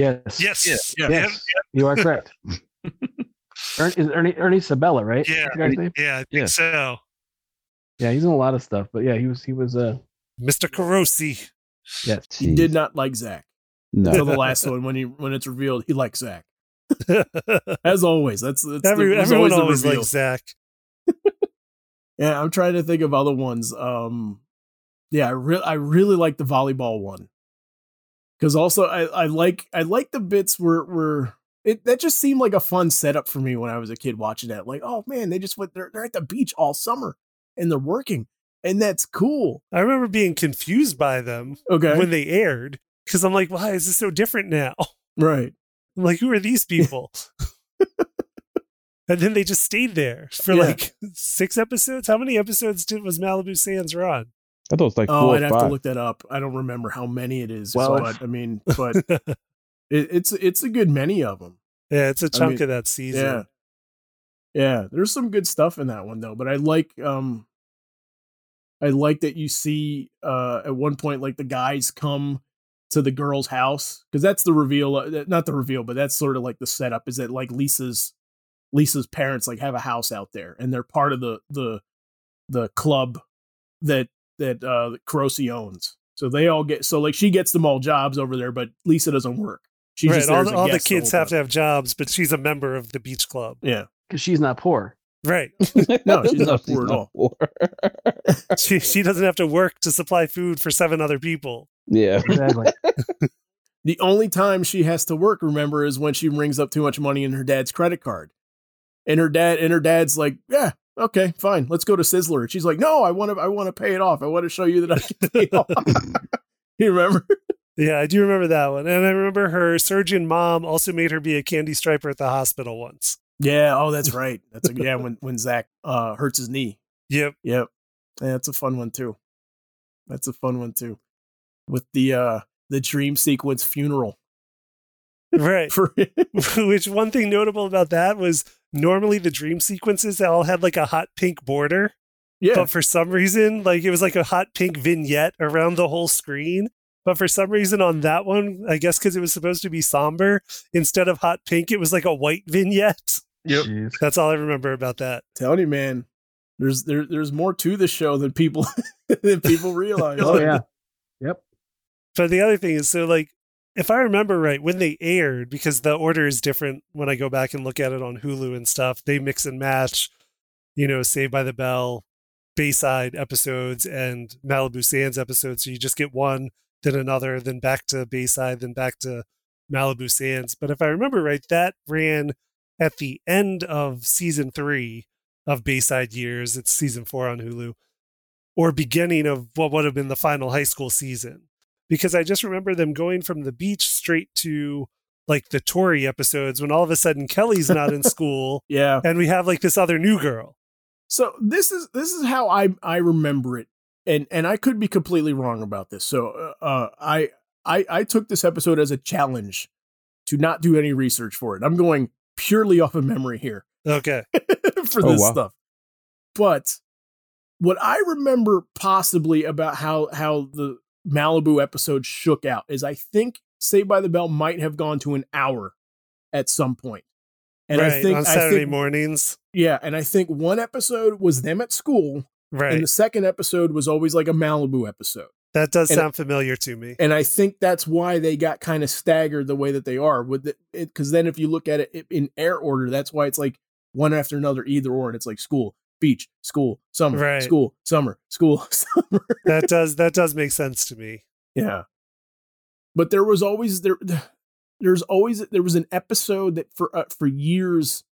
Yes. Yes. Yes. You are correct. (laughs) Ernie, is Ernie Ernie Sabella, right? Yeah. What's the guy's name? Yeah, I think Yeah. so. Yeah, he's in a lot of stuff, but yeah, he was he was uh Mr. Carosi. yes. He Jeez. did not like Zach No. until the (laughs) last one when he when it's revealed he likes Zach. (laughs) As always, that's, that's Every, the, everyone always, always likes Zach. Yeah, I'm trying to think of other ones. Um, yeah, I really I really like the volleyball one because also I, I like I like the bits where where it that just seemed like a fun setup for me when I was a kid watching that. Like, oh man, they just went they're, they're at the beach all summer and they're working, and that's cool. I remember being confused by them Okay, when they aired because I'm like, why is this so different now? (laughs) right. I'm like, who are these people? (laughs) and then they just stayed there for Yeah. like six episodes. How many episodes did was Malibu Sands run? I thought it was like Oh, four I'd or have to look that up. I don't remember how many it is. Well- but I mean, (laughs) but it, it's it's a good many of them. yeah, it's a chunk mean, of that season. Yeah. Yeah, there's some good stuff in that one though, but I like um I like that you see uh at one point like the guys come to the girl's house cuz that's the reveal uh, not the reveal, but that's sort of like the setup is that like Lisa's Lisa's parents like have a house out there and they're part of the the the club that that uh Carosi owns. So they all get so like she gets them all jobs over there, but Lisa doesn't work. She's right. just there All, as the, all the kids whole have to have jobs, but she's a member of the beach club. Yeah. because she's not poor. Right. (laughs) No, she's not poor at all. poor. (laughs) she she doesn't have to work to supply food for seven other people. yeah. Exactly. (laughs) The only time she has to work, remember, is when she rings up too much money in her dad's credit card. And her dad and her dad's like, Yeah, okay, fine, let's go to Sizzler. And she's like, No, I want to I want to pay it off. I want to show you that I can (laughs) pay it off. (laughs) you remember? Yeah, I do remember that one. And I remember her surgeon mom also made her be a candy striper at the hospital once. Yeah, oh, that's right. That's a yeah, when when Zach uh hurts his knee. Yep. Yep. Yeah, that's a fun one too. That's a fun one too. With the uh the dream sequence funeral. Right. (laughs) For Which one thing notable about that was normally the dream sequences they all had like a hot pink border, yeah. but for some reason, like it was like a hot pink vignette around the whole screen. But for some reason on that one, I guess because it was supposed to be somber, instead of hot pink, it was like a white vignette. Yep. Jeez. That's all I remember about that. telling you, man, there's there there's more to the show than people (laughs) than people (laughs) realize. Oh yeah. Yep. But the other thing is, so like, if I remember right, when they aired, because the order is different when I go back and look at it on Hulu and stuff, they mix and match, you know, Saved by the Bell, Bayside episodes, and Malibu Sands episodes. So you just get one, then another, then back to Bayside, then back to Malibu Sands. But if I remember right, that ran at the end of season three of Bayside Years. It's season four on Hulu, or beginning of what would have been the final high school season because I just remember them going from the beach straight to like the Tori episodes when all of a sudden Kelly's not in (laughs) school Yeah. and we have like this other new girl. So this is this is how I I remember it, and and I could be completely wrong about this. So uh, uh, I I I took this episode as a challenge to not do any research for it. I'm going purely off of memory here Okay. (laughs) for Oh, this wow. stuff. But what I remember possibly about how how the Malibu episode shook out is I think Saved by the Bell might have gone to an hour at some point. And right. I think on I Saturday think, mornings. yeah, and I think one episode was them at school, Right. and the second episode was always like a Malibu episode. that does and- sound familiar to me. And I think that's why they got kind of staggered the way that they are with it. Because then if you look at it in air order, that's why it's like one after another, either or. And it's like school, beach, school, summer, Right. school, summer, school, (laughs) summer. that does that does make sense to me. Yeah. But there was always there there's always there was an episode that for uh, for years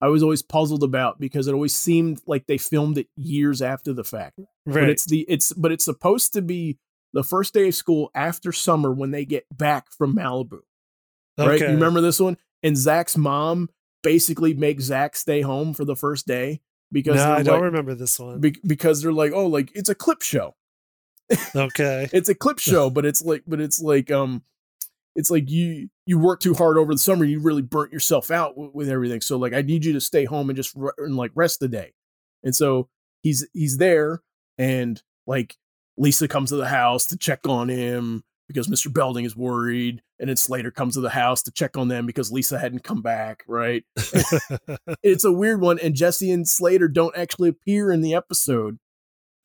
I was always puzzled about because it always seemed like they filmed it years after the fact. Right. But it's the it's but it's supposed to be the first day of school after summer when they get back from Malibu. Right? okay. You remember this one? And Zach's mom basically makes Zach stay home for the first day because No, I don't like- remember this one. be- because they're like, oh, like it's a clip show. okay. (laughs) It's a clip show, but it's like, but it's like, um, it's like you you work too hard over the summer, you really burnt yourself out with, with everything. So like, I need you to stay home and just re- and like rest the day. And so he's he's there, and like Lisa comes to the house to check on him because Mr. Belding is worried, and then Slater comes to the house to check on them because Lisa hadn't come back. Right? (laughs) it's a weird one, and Jessie and Slater don't actually appear in the episode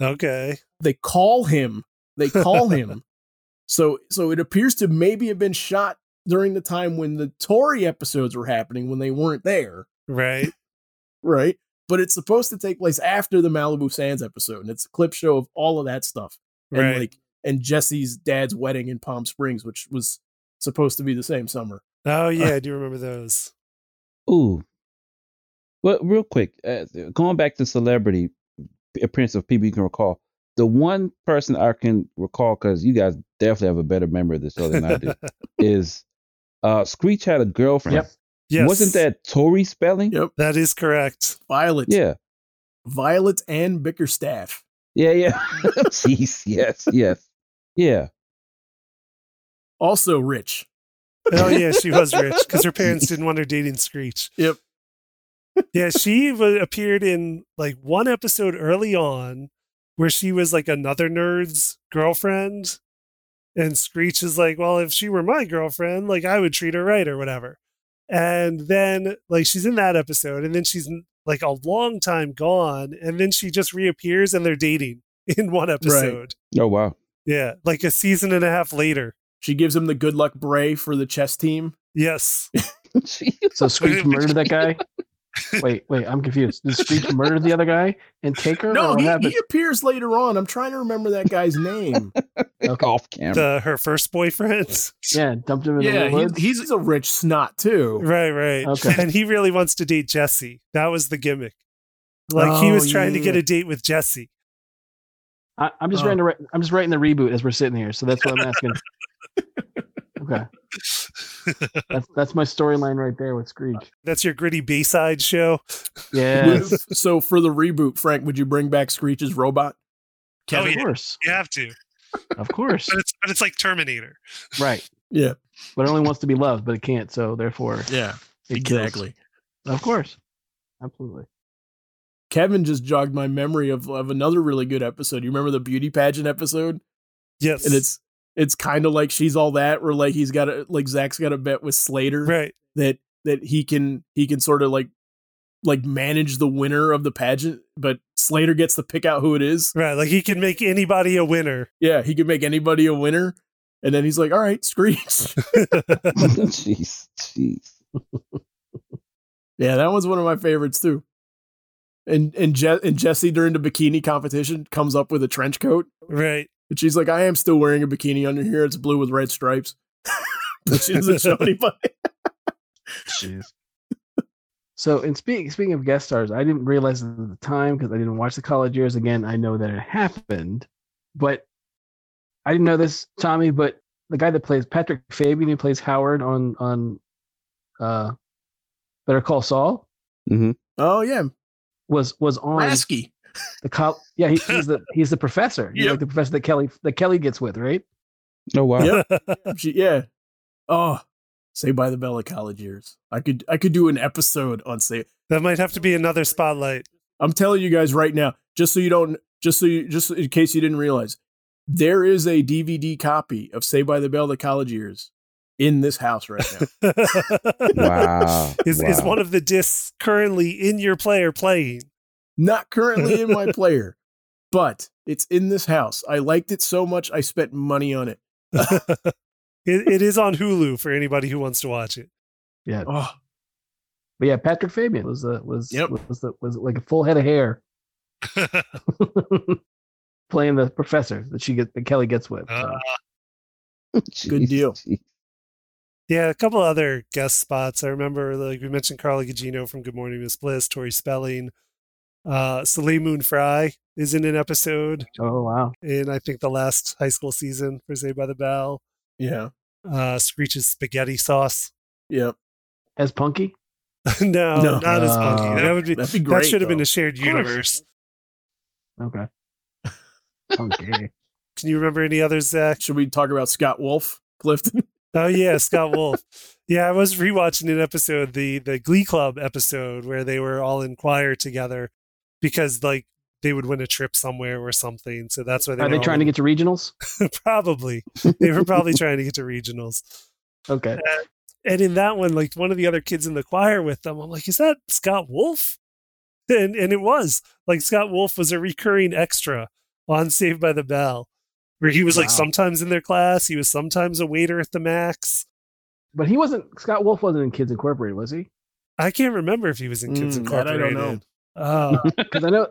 okay. they call him they call him (laughs) so so it appears to maybe have been shot during the time when the tori episodes were happening when they weren't there Right. right but it's supposed to take place after the malibu sands episode and it's a clip show of all of that stuff and Right. like and jessie's dad's wedding in palm springs which was supposed to be the same summer Oh (laughs) yeah, I do remember those. Ooh. Well, real quick, uh, going back to celebrity appearance of people you can recall, the one person I can recall, because you guys definitely have a better memory of this show than I do, (laughs) is uh, Screech had a girlfriend. Yep. Yes. Wasn't that Tori Spelling? Yep. That is correct. violet Yeah. violet and bickerstaff Yeah, yeah. (laughs) Jeez, yes, yes. Yeah. Also rich. Oh yeah, she was (laughs) rich because her parents didn't want her dating Screech. Yep. Yeah, she wa- appeared in like one episode early on where she was like another nerd's girlfriend, and Screech is like, "Well, if she were my girlfriend, like I would treat her right or whatever." And then like she's in that episode, and then she's like a long time gone, and then she just reappears and they're dating (laughs) in one episode. Oh wow. Yeah, like a season and a half later. She gives him the good luck bray for the chess team. Yes. (laughs) So Screech (laughs) murdered that guy. (laughs) Wait, wait, I'm confused. Did Screech murder the other guy and take her? No, what he, he appears later on. I'm trying to remember that guy's name. Off camera. The her first boyfriend. Yeah, dumped him in yeah, the he, woods. he's a rich snot too. Right, right. Okay. And he really wants to date Jessie. That was the gimmick. Like he Oh, was trying to get a date with Jessie. I, I'm just Oh. writing. The, I'm just writing the reboot as we're sitting here, so that's what I'm asking. (laughs) okay, that's that's my storyline right there with Screech. That's your gritty B side show. Yeah, so for the reboot, Frank, would you bring back Screech's robot? Oh, of course, You have to. of course, But it's but it's like Terminator. right. Yeah, But it only wants to be loved, but it can't. So therefore, yeah, it kills. exactly. Of course, absolutely. Kevin just jogged my memory of, of another really good episode. You remember the beauty pageant episode? Yes. And it's it's kind of like she's all that, where like he's got a like Zach's got a bet with Slater right. that that he can he can sort of like like manage the winner of the pageant, but Slater gets to pick out who it is. Right. Like he can make anybody a winner. Yeah, he can make anybody a winner. And then he's like, "All right, Screech." (laughs) (laughs) Jeez. Jeez. (laughs) yeah, that one's one of my favorites too. And and Je- and Jessie during the bikini competition comes up with a trench coat, right. and she's like, "I am still wearing a bikini under here. It's blue with red stripes." (laughs) but she doesn't (laughs) show anybody. Jeez. (laughs) So, in speaking speaking of guest stars, I didn't realize it at the time because I didn't watch the college years. Again, I know that it happened, but I didn't know this, Tommy. But the guy that plays Patrick Fabian, who plays Howard on on uh, Better Call Saul, Mm-hmm. Oh yeah, was was on Lasky. the col. Yeah, he, he's the (laughs) he's the professor. He's Yep. like the professor that Kelly that Kelly gets with, right? Oh wow. Yep. (laughs) She, yeah. Oh, say by the Bell of college years. I could I could do an episode on say. that might have to be another spotlight. I'm telling you guys right now, just so you don't, just so you, just in case you didn't realize, there is a DVD copy of Saved by the Bell of college years in this house right now. (laughs) Wow. is is one of the discs currently in your player playing? Not currently in my (laughs) player, but it's in this house. I liked it so much, I spent money on it. (laughs) it, it is on Hulu for anybody who wants to watch it. Yeah, Oh, but yeah, Patrick Fabian was the was Yep. was the, was like a full head of hair playing the professor that she get that Kelly gets with. so. Uh, Good Jeez, deal. Jeez. Yeah, a couple other guest spots. I remember, like we mentioned, Carla Gugino from Good Morning Miss Bliss, Tori Spelling, uh, Soleil Moon Fry is in an episode oh wow, in I think the last high school season for Saved by the Bell. yeah. Uh, Screech's spaghetti sauce. Yep. as Punky. (laughs) no, No. not as Uh, funky. That would be That'd be great. that should have been a shared universe. Okay, (laughs) Punky. Can you remember any others, Zach? Should we talk about Scott Wolf, Clifton? Oh yeah, Scott Wolf. Yeah, I was rewatching an episode, the the Glee Club episode, where they were all in choir together because like they would win a trip somewhere or something. So that's why they Are they trying to get to regionals? (laughs) probably they were probably trying to get to regionals. Okay, uh, And in that one, like one of the other kids in the choir with them, I'm like, is that Scott Wolf? And and it was like Scott Wolf was a recurring extra on Saved by the Bell, where he was like sometimes in their class, he was sometimes a waiter at the Max. but he wasn't. Scott Wolf wasn't in Kids Incorporated, was he? I can't remember if he was in Kids Mm, that I don't know. Because (laughs) I know,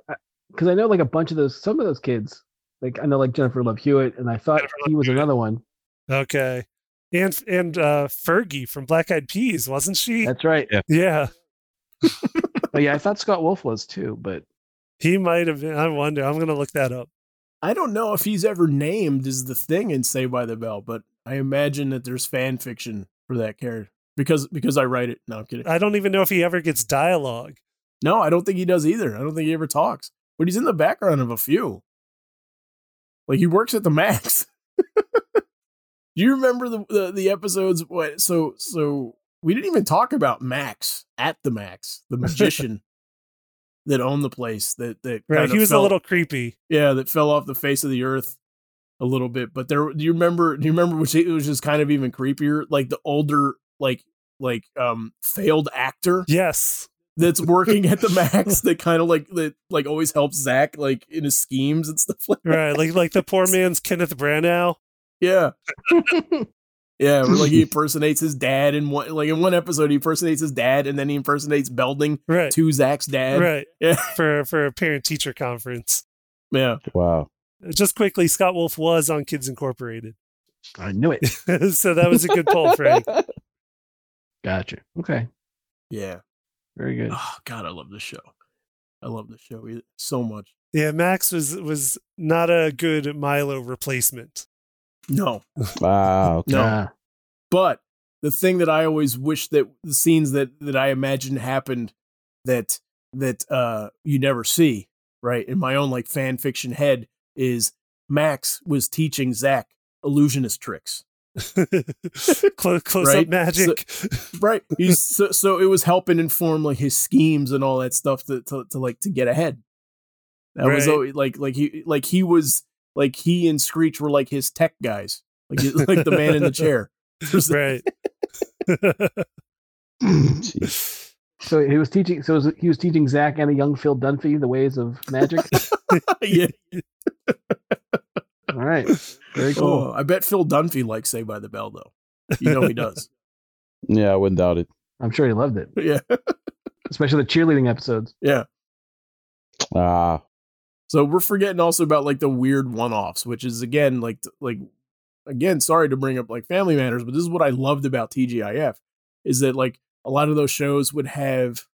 because I know like a bunch of those, some of those kids. Like I know like Jennifer Love Hewitt, and I thought Jennifer Love he was Hewitt. another one. okay. And and uh Fergie from Black Eyed Peas, wasn't she? That's right. yeah. (laughs) But yeah, I thought Scott Wolf was too. But He might have been. I wonder. I'm gonna look that up. I don't know if he's ever named as the thing in Saved by the Bell, but I imagine that there's fan fiction for that character because because I write it. No, I'm kidding. I don't even know if he ever gets dialogue. No, I don't think he does either. I don't think he ever talks, but he's in the background of a few. Like he works at the Max. (laughs) Do you remember the, the the episodes? What so so we didn't even talk about Max at the Max, the magician that owned the place. That that Right. He was fell- a little creepy. yeah that fell off the face of the earth a little bit. But there, do you remember? Do you remember which it was just kind of even creepier? Like the older like like um failed actor Yes. that's working at the (laughs) Max that kind of like that like always helps Zach like in his schemes and stuff like that. Right. Like like the poor man's Kenneth Branagh. Yeah. (laughs) Yeah, where like he (laughs) impersonates his dad in one like in one episode he impersonates his dad and then he impersonates Belding Right. to Zach's dad. Right. (laughs) Yeah. For for a parent teacher conference. Yeah. Wow. Uh, just quickly, Scott Wolf was on Kids Incorporated. I knew it. (laughs) so that was a good poll, Frank. Gotcha. Okay. Yeah. Very good. Oh god, I love this show. I love this show so much. Yeah, Max was was not a good Milo replacement. No. Wow. Okay. No. But the thing that I always wish that the scenes that that I imagine happened that that uh you never see, right? In my own like fan fiction head is Max was teaching Zach illusionist tricks. (laughs) close close Right? up magic. right he's so, so it was helping inform like his schemes and all that stuff to, to, to like to get ahead that was Right. always, like like he like he was like he and screech were like his tech guys like like the man in the chair (laughs) right. So he was teaching. So he was teaching Zach and the young Phil Dunphy the ways of magic. (laughs) yeah All right. Very cool. oh, i bet phil dunphy likes saved by the bell though you know he does (laughs) Yeah, I wouldn't doubt it. I'm sure he loved it, yeah especially the cheerleading episodes. yeah Ah, So we're forgetting also about like the weird one-offs, which is again like like again, sorry to bring up like Family Matters, but this is what I loved about TGIF is that like a lot of those shows would have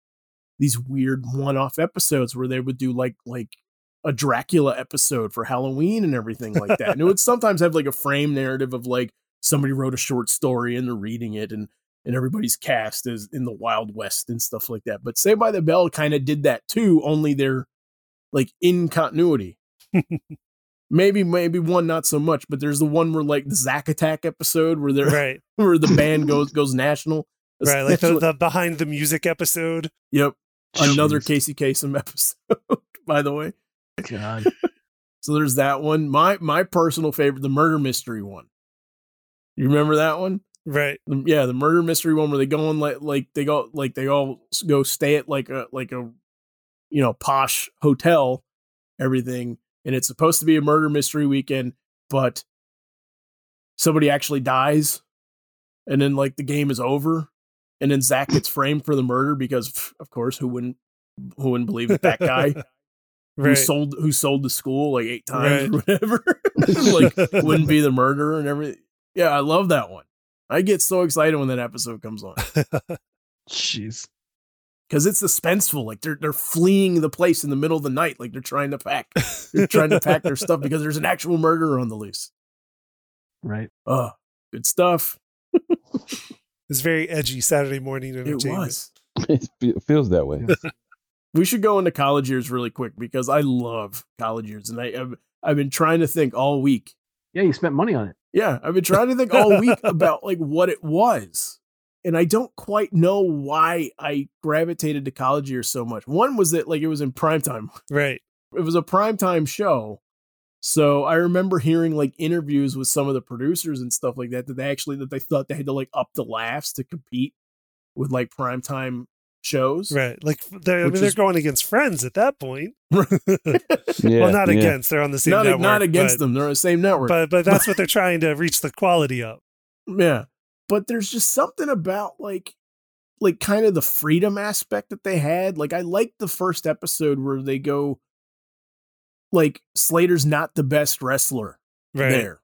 these weird one-off episodes where they would do like like a Dracula episode for Halloween and everything like that. and it would (laughs) sometimes have like a frame narrative of like somebody wrote a short story and they're reading it and and everybody's cast is in the Wild West and stuff like that. But Saved by the Bell kind of did that too, only they're like in continuity. (laughs) maybe maybe one not so much, but there's the one where like the Zack Attack episode where they're right. (laughs) where the band goes (laughs) goes national. Right. Like the, the behind the music episode. yep, another Jeez. Casey Kasem episode. By the way, God. so there's that one. My my personal favorite, the murder mystery one. You remember that one? Right. Yeah, the murder mystery one where they go on like like they go like they all go stay at like a like a you know posh hotel, everything, and it's supposed to be a murder mystery weekend, but somebody actually dies, and then like the game is over, and then Zach gets (clears throat) framed for the murder because of course who wouldn't who wouldn't believe that that guy (laughs) who sold who sold the school like eight times Right. or whatever (laughs) like wouldn't be the murderer and everything. Yeah, I love that one. I get so excited when that episode comes on (laughs) Jeez. Because it's suspenseful. Like they're they're fleeing the place in the middle of the night, like they're trying to pack. They're trying to pack their stuff because there's an actual murderer on the loose. Right. Oh, good stuff. It's very edgy Saturday morning entertainment. (laughs) It was. it feels that way. (laughs) We should go into college years really quick because I love college years, and I I've, I've been trying to think all week. Yeah, you spent money on it. Yeah, I've been trying to think all week (laughs) about like what it was. And I don't quite know why I gravitated to college years so much. One was that like it was in primetime. Right. (laughs) It was a primetime show. So I remember hearing like interviews with some of the producers and stuff like that that they actually that they thought they had to like up the laughs to compete with like primetime shows. Right. Like they're I Which mean they're going against friends at that point. (laughs) (laughs) Yeah, well, not yeah. against. They're on the same Not, network. not against but, them. They're on the same network. But but that's what they're trying to reach the quality of. Yeah. But there's just something about like like kind of the freedom aspect that they had. Like I liked the first episode where they go like Slater's not the best wrestler Right. there.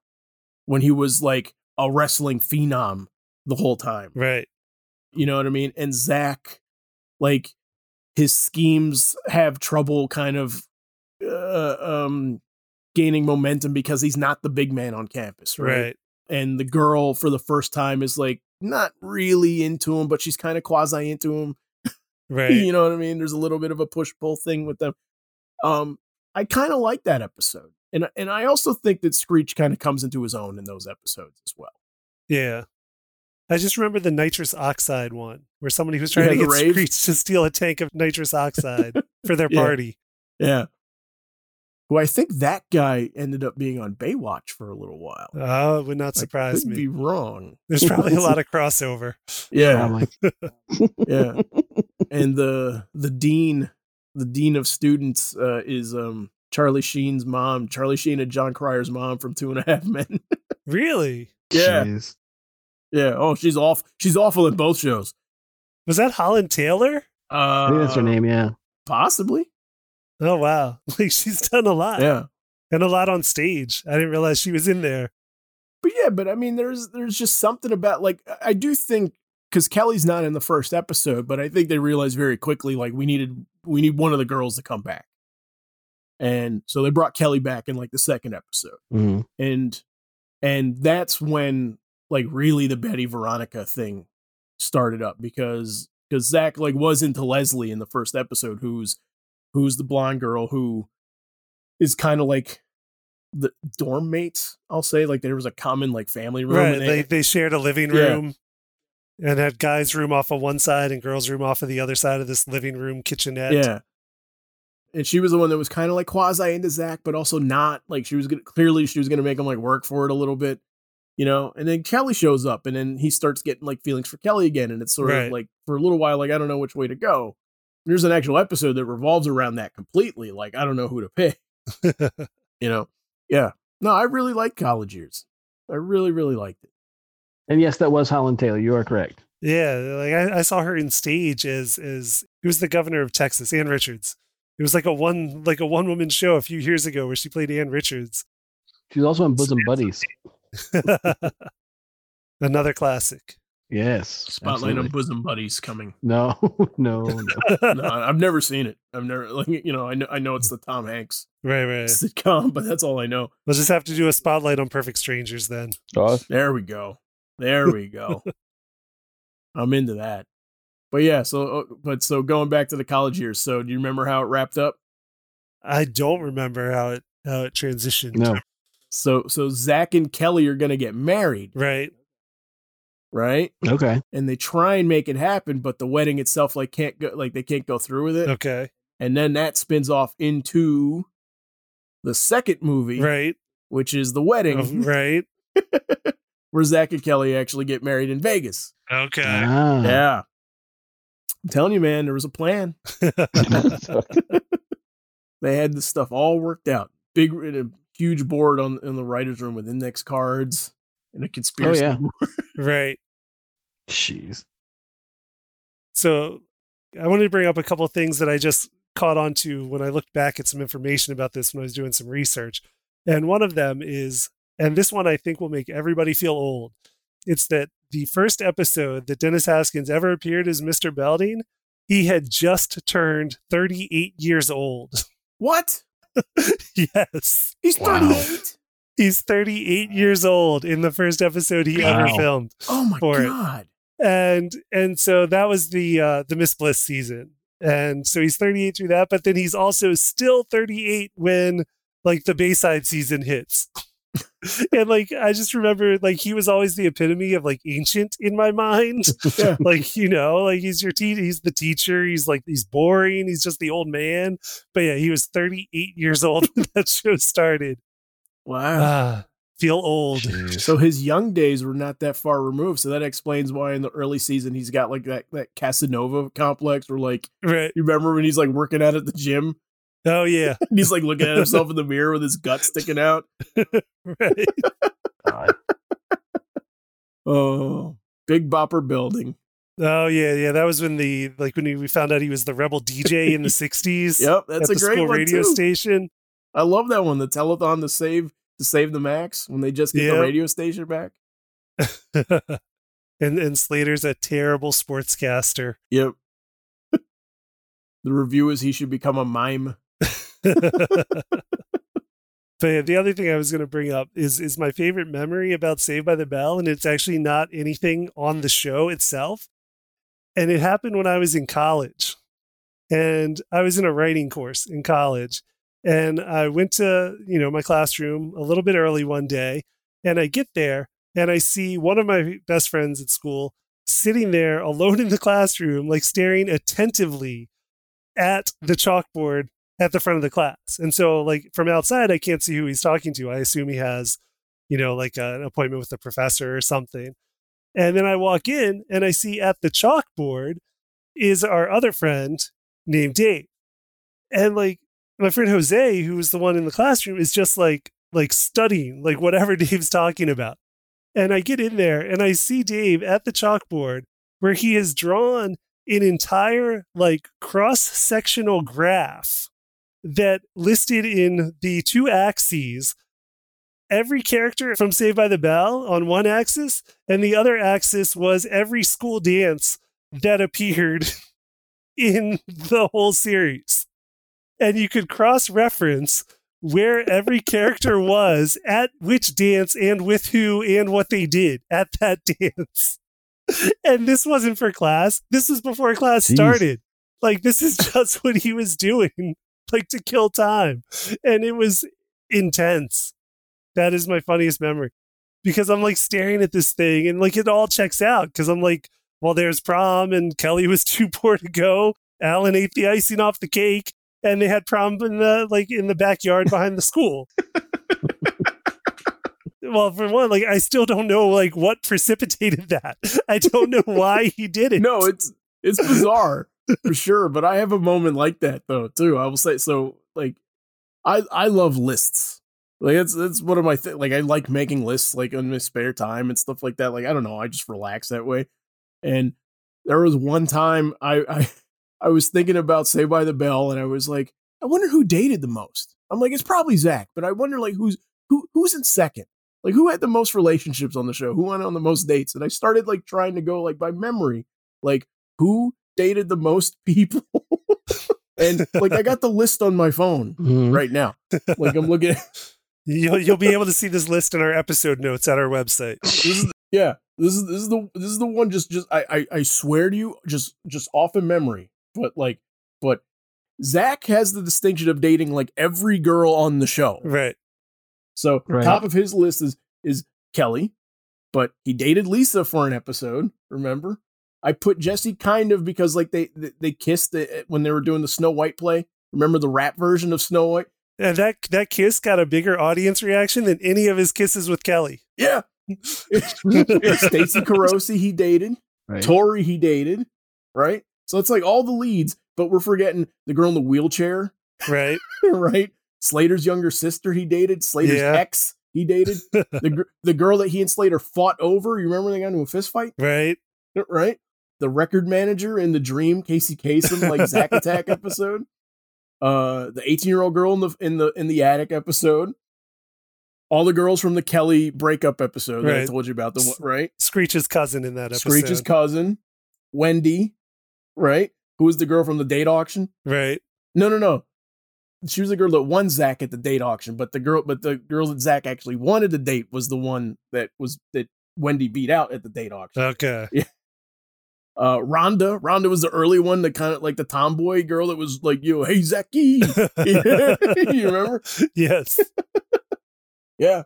When he was like a wrestling phenom the whole time. Right. You know what I mean? And Zach, like his schemes have trouble kind of uh, um gaining momentum because he's not the big man on campus, right? Right. And the girl for the first time is like not really into him, but she's kind of quasi into him. (laughs) Right. you know what I mean? There's a little bit of a push pull thing with them. Um, I kind of like that episode. And and I also think that Screech kind of comes into his own in those episodes as well. Yeah. I just remember the nitrous oxide one where somebody was trying Yeah, to get rave. Screech to steal a tank of nitrous oxide (laughs) for their Yeah. party. Yeah. Who I think that guy ended up being on Baywatch for a little while. Oh, it would not surprise could me. be wrong. There's probably a (laughs) lot of crossover. Yeah, Probably. (laughs) yeah. (laughs) and the the dean, the dean of students, uh, is um Charlie Sheen's mom. Charlie Sheen and Jon Cryer's mom from Two and a Half Men. Really? yeah, Jeez. yeah. Oh, she's off. She's awful in both shows. Was that Holland Taylor? Uh, I think that's her name. Yeah. Possibly. Oh wow. (laughs) Like she's done a lot. Yeah. And a lot on stage. I didn't realize she was in there. But yeah, but I mean, there's there's just something about like I do think because Kelly's not in the first episode, but I think they realized very quickly like we needed we need one of the girls to come back, and so they brought Kelly back in like the second episode, Mhm. and and that's when like really the Betty Veronica thing started up because because Zach like was into Leslie in the first episode, who's who's the blonde girl who is kind of like the dorm mates. I'll say like there was a common like family room. right. They they shared a living Yeah. room and had guys' room off of one side and girls' room off of the other side of this living room kitchenette. yeah. And she was the one that was kind of like quasi into Zach, but also not. Like she was gonna clearly she was gonna make him like work for it a little bit, you know. And then Kelly shows up, and then he starts getting like feelings for Kelly again, and it's sort Right. of like for a little while, like I don't know which way to go. There's an actual episode that revolves around that completely. Like I don't know who to pick. (laughs) you know yeah no i really liked college years i really really liked it And yes, that was Holland Taylor. You are correct. Yeah, like I, I saw her in stage as as who was the governor of Texas, Ann Richards. It was like a one like a one woman show a few years ago where she played Ann Richards. She was also in Bosom Buddies. (laughs) Another classic. Yes. spotlight on bosom buddies coming (laughs) (laughs) No, no, no. no i've never seen it i've never like you know i know i know it's the tom hanks Right, right. sitcom but that's all i know We'll just have to do a spotlight on Perfect Strangers then. Oh, there we go there we go (laughs) i'm into that but yeah so uh, but so going back to the college years so do you remember how it wrapped up I don't remember how it how it transitioned. No. so so zach and kelly are gonna get married Right. Right Okay. and they try and make it happen but the wedding itself like can't go like they can't go through with it Okay. and then that spins off into the second movie Right. which is the wedding Oh, right. (laughs) where zach and kelly actually get married in vegas Okay. Ah. yeah i'm telling you man there was a plan (laughs) (laughs) they had this stuff all worked out big a huge board on in the writers room with index cards and a Oh conspiracy yeah. (laughs) right. Jeez. So I wanted to bring up a couple of things that I just caught on to when I looked back at some information about this when I was doing some research. And one of them is, and this one I think will make everybody feel old. It's that the first episode that Dennis Haskins ever appeared as Mr. Belding, he had just turned 38 years old. (laughs) what yes. he's Wow. 38 He's 38 years old in the first episode he ever filmed. oh my For it. god and and so that was the uh the miss bliss season and so he's 38 through that but then he's also still 38 when like the bayside season hits (laughs) and like i just remember like he was always the epitome of like ancient in my mind (laughs) Yeah. (laughs) like you know like he's your te- he's the teacher he's like he's boring he's just the old man but yeah he was 38 years old when that show started wow ah feel old Jeez. So his young days were not that far removed. So that explains why in the early season he's got like that that Casanova complex where like right you remember when he's like working out at the gym oh yeah (laughs) and he's like looking at (laughs) himself in the mirror with his gut sticking out. right (laughs) Oh, big bopper Belding. Oh yeah, yeah. That was when the like when we found out he was the rebel DJ in the '60s. Yep, that's at a the great school one radio too. station. I love that one. The telethon to save to save the max when they just get the radio station back. (laughs) and and Slater's a terrible sportscaster. Yep. the review is he should become a mime. (laughs) But yeah, the other thing I was going to bring up is is my favorite memory about Saved by the Bell, and it's actually not anything on the show itself. And it happened when I was in college, and I was in a writing course in college, And I went to, you know, my classroom a little bit early one day and I get there and I see one of my best friends at school sitting there alone in the classroom, like staring attentively at the chalkboard at the front of the class. And so, like, from outside, I can't see who he's talking to. I assume he has, you know, like an appointment with the professor or something. And then I walk in and I see at the chalkboard is our other friend named Dave. And like my friend Jose, who was the one in the classroom, is just like like studying like whatever (laughs) Dave's talking about. And I get in there and I see Dave at the chalkboard where he has drawn an entire like cross-sectional graph that listed in the two axes every character from Saved by the Bell on one axis, and the other axis was every school dance that appeared (laughs) in the whole series. And you could cross reference where every character was at which dance and with who and what they did at that (laughs) dance. And this wasn't for class. This was before class Jeez. started. Like, this is (laughs) just what he was doing, like to kill time. And it was intense. That is my funniest memory because I'm like staring at this thing and like it all checks out because I'm like, well, there's prom and Kelly was (laughs) too poor to go. Alan ate the icing off the cake and they had prom in the like in the backyard behind the school. (laughs) well, for one, like I still don't know like what precipitated that. I don't know why he did it. No, it's it's bizarre for sure. But I have a moment like that though too. I will say so. Like, I I love lists. Like it's it's one of my th- like I like making lists like in my spare time and stuff like that. Like I don't know, I just relax that way. And there was one time I I I was thinking about Saved by the Bell, and I was like, I wonder who dated the most. I'm like, it's probably Zach, but I wonder like who's who who's in second. Like who had the most relationships on the show? Who went on the most dates? And I started like trying to go like by memory, like who dated the most (laughs) people. and like I got the list on my phone Mhm. right now. Like I'm looking at (laughs) (laughs) You'll you'll be able to see this list in our episode notes at our website. this is yeah this is this is the this is the one just just I, I i swear to you just just off in memory but like but zach has the distinction of dating like every girl on the show Right. so Right. top of his list is is kelly but he dated lisa for an episode remember i put jessie kind of because like they they, they kissed it eh, when they were doing the snow white play remember the rap version of snow white And that that kiss got a bigger audience reaction than any of his kisses with Kelly. yeah (laughs) Stacey (laughs) Carosi he dated Right. Tori he dated, right? So it's like all the leads, but we're forgetting the girl in the wheelchair, Right. (laughs) right? Slater's younger sister he dated, Slater's Yeah. ex he dated, (laughs) the the girl that he and Slater fought over. You remember they got into a fist fight, right. right? The record manager in the Dream, Casey Kasem, like Zack Attack (laughs) episode. Uh, the 18 year old girl in the in the in the attic episode. All the girls from the Kelly breakup episode that I told you about, the one- right? Screech's cousin in that episode. Screech's cousin, Wendy, right? Who was the girl from the date auction? right. No, no, no. She was the girl that won Zach at the date auction, but the girl, but the girl that Zach actually wanted to date was the one that was that Wendy beat out at the date auction. Okay. (laughs) Uh, Rhonda, Rhonda was the early one, that kind of like the tomboy girl that was like, "Yo, hey Zachy," (laughs) (laughs) you remember? yes. Yeah,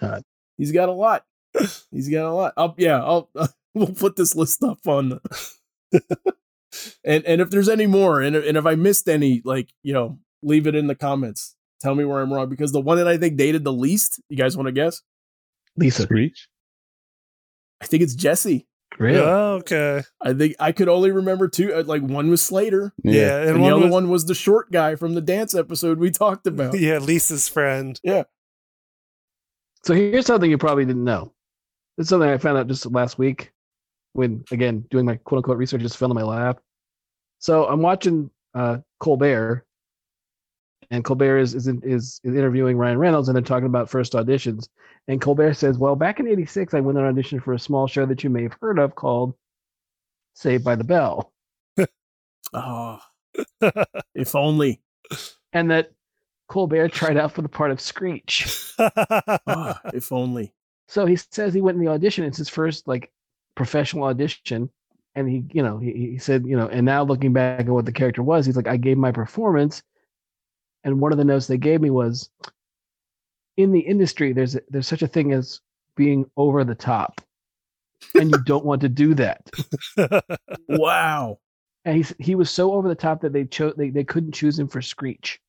God. he's got a lot. He's got a lot. I'll, yeah, I'll we'll put this list up on. The, and and if there's any more, and and if I missed any, like you know, leave it in the comments. Tell me where I'm wrong because the one that I think dated the least. You guys want to guess? Lisa. Screech. I think it's Jessie. Really? Oh, okay. I think I could only remember two. uh, Like one was Slater, Yeah. and, and the other was, one was the short guy from the dance episode we talked about. (laughs) yeah, Lisa's friend. Yeah. So here's something you probably didn't know. It's something I found out just last week when, again, doing my quote unquote research just fell in my lap. So I'm watching uh, Colbert, and Colbert is is, is interviewing Ryan Reynolds, and they're talking about first auditions. And Colbert says, "Well, back in '86, I went on audition for a small show that you may have heard of called Saved by the Bell, (laughs) Oh, (laughs) if only. and that Colbert tried out for the part of Screech." (laughs) Ah, if only. So he says he went in the audition. It's his first like professional audition, and he, you know, he, he said, you know, and now looking back at what the character was, he's like, I gave my performance, and one of the notes they gave me was, in the industry, there's there's such a thing as being over the top, and you don't want to do that. (laughs) Wow. And he he was so over the top that they chose they, they couldn't choose him for Screech.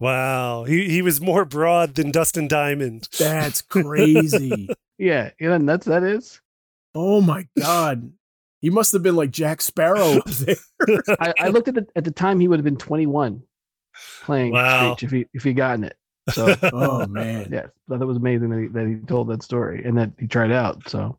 wow. He he was more broad than Dustin Diamond. That's crazy. (laughs) Yeah, you know how nuts that is. oh my god. He must have been like Jack Sparrow up (laughs) there. I, I looked at it at the time he would have been 21 playing Wow. If he if he gotten it. So (laughs) oh man. yes, I thought it was amazing that he, that he told that story and that he tried out. So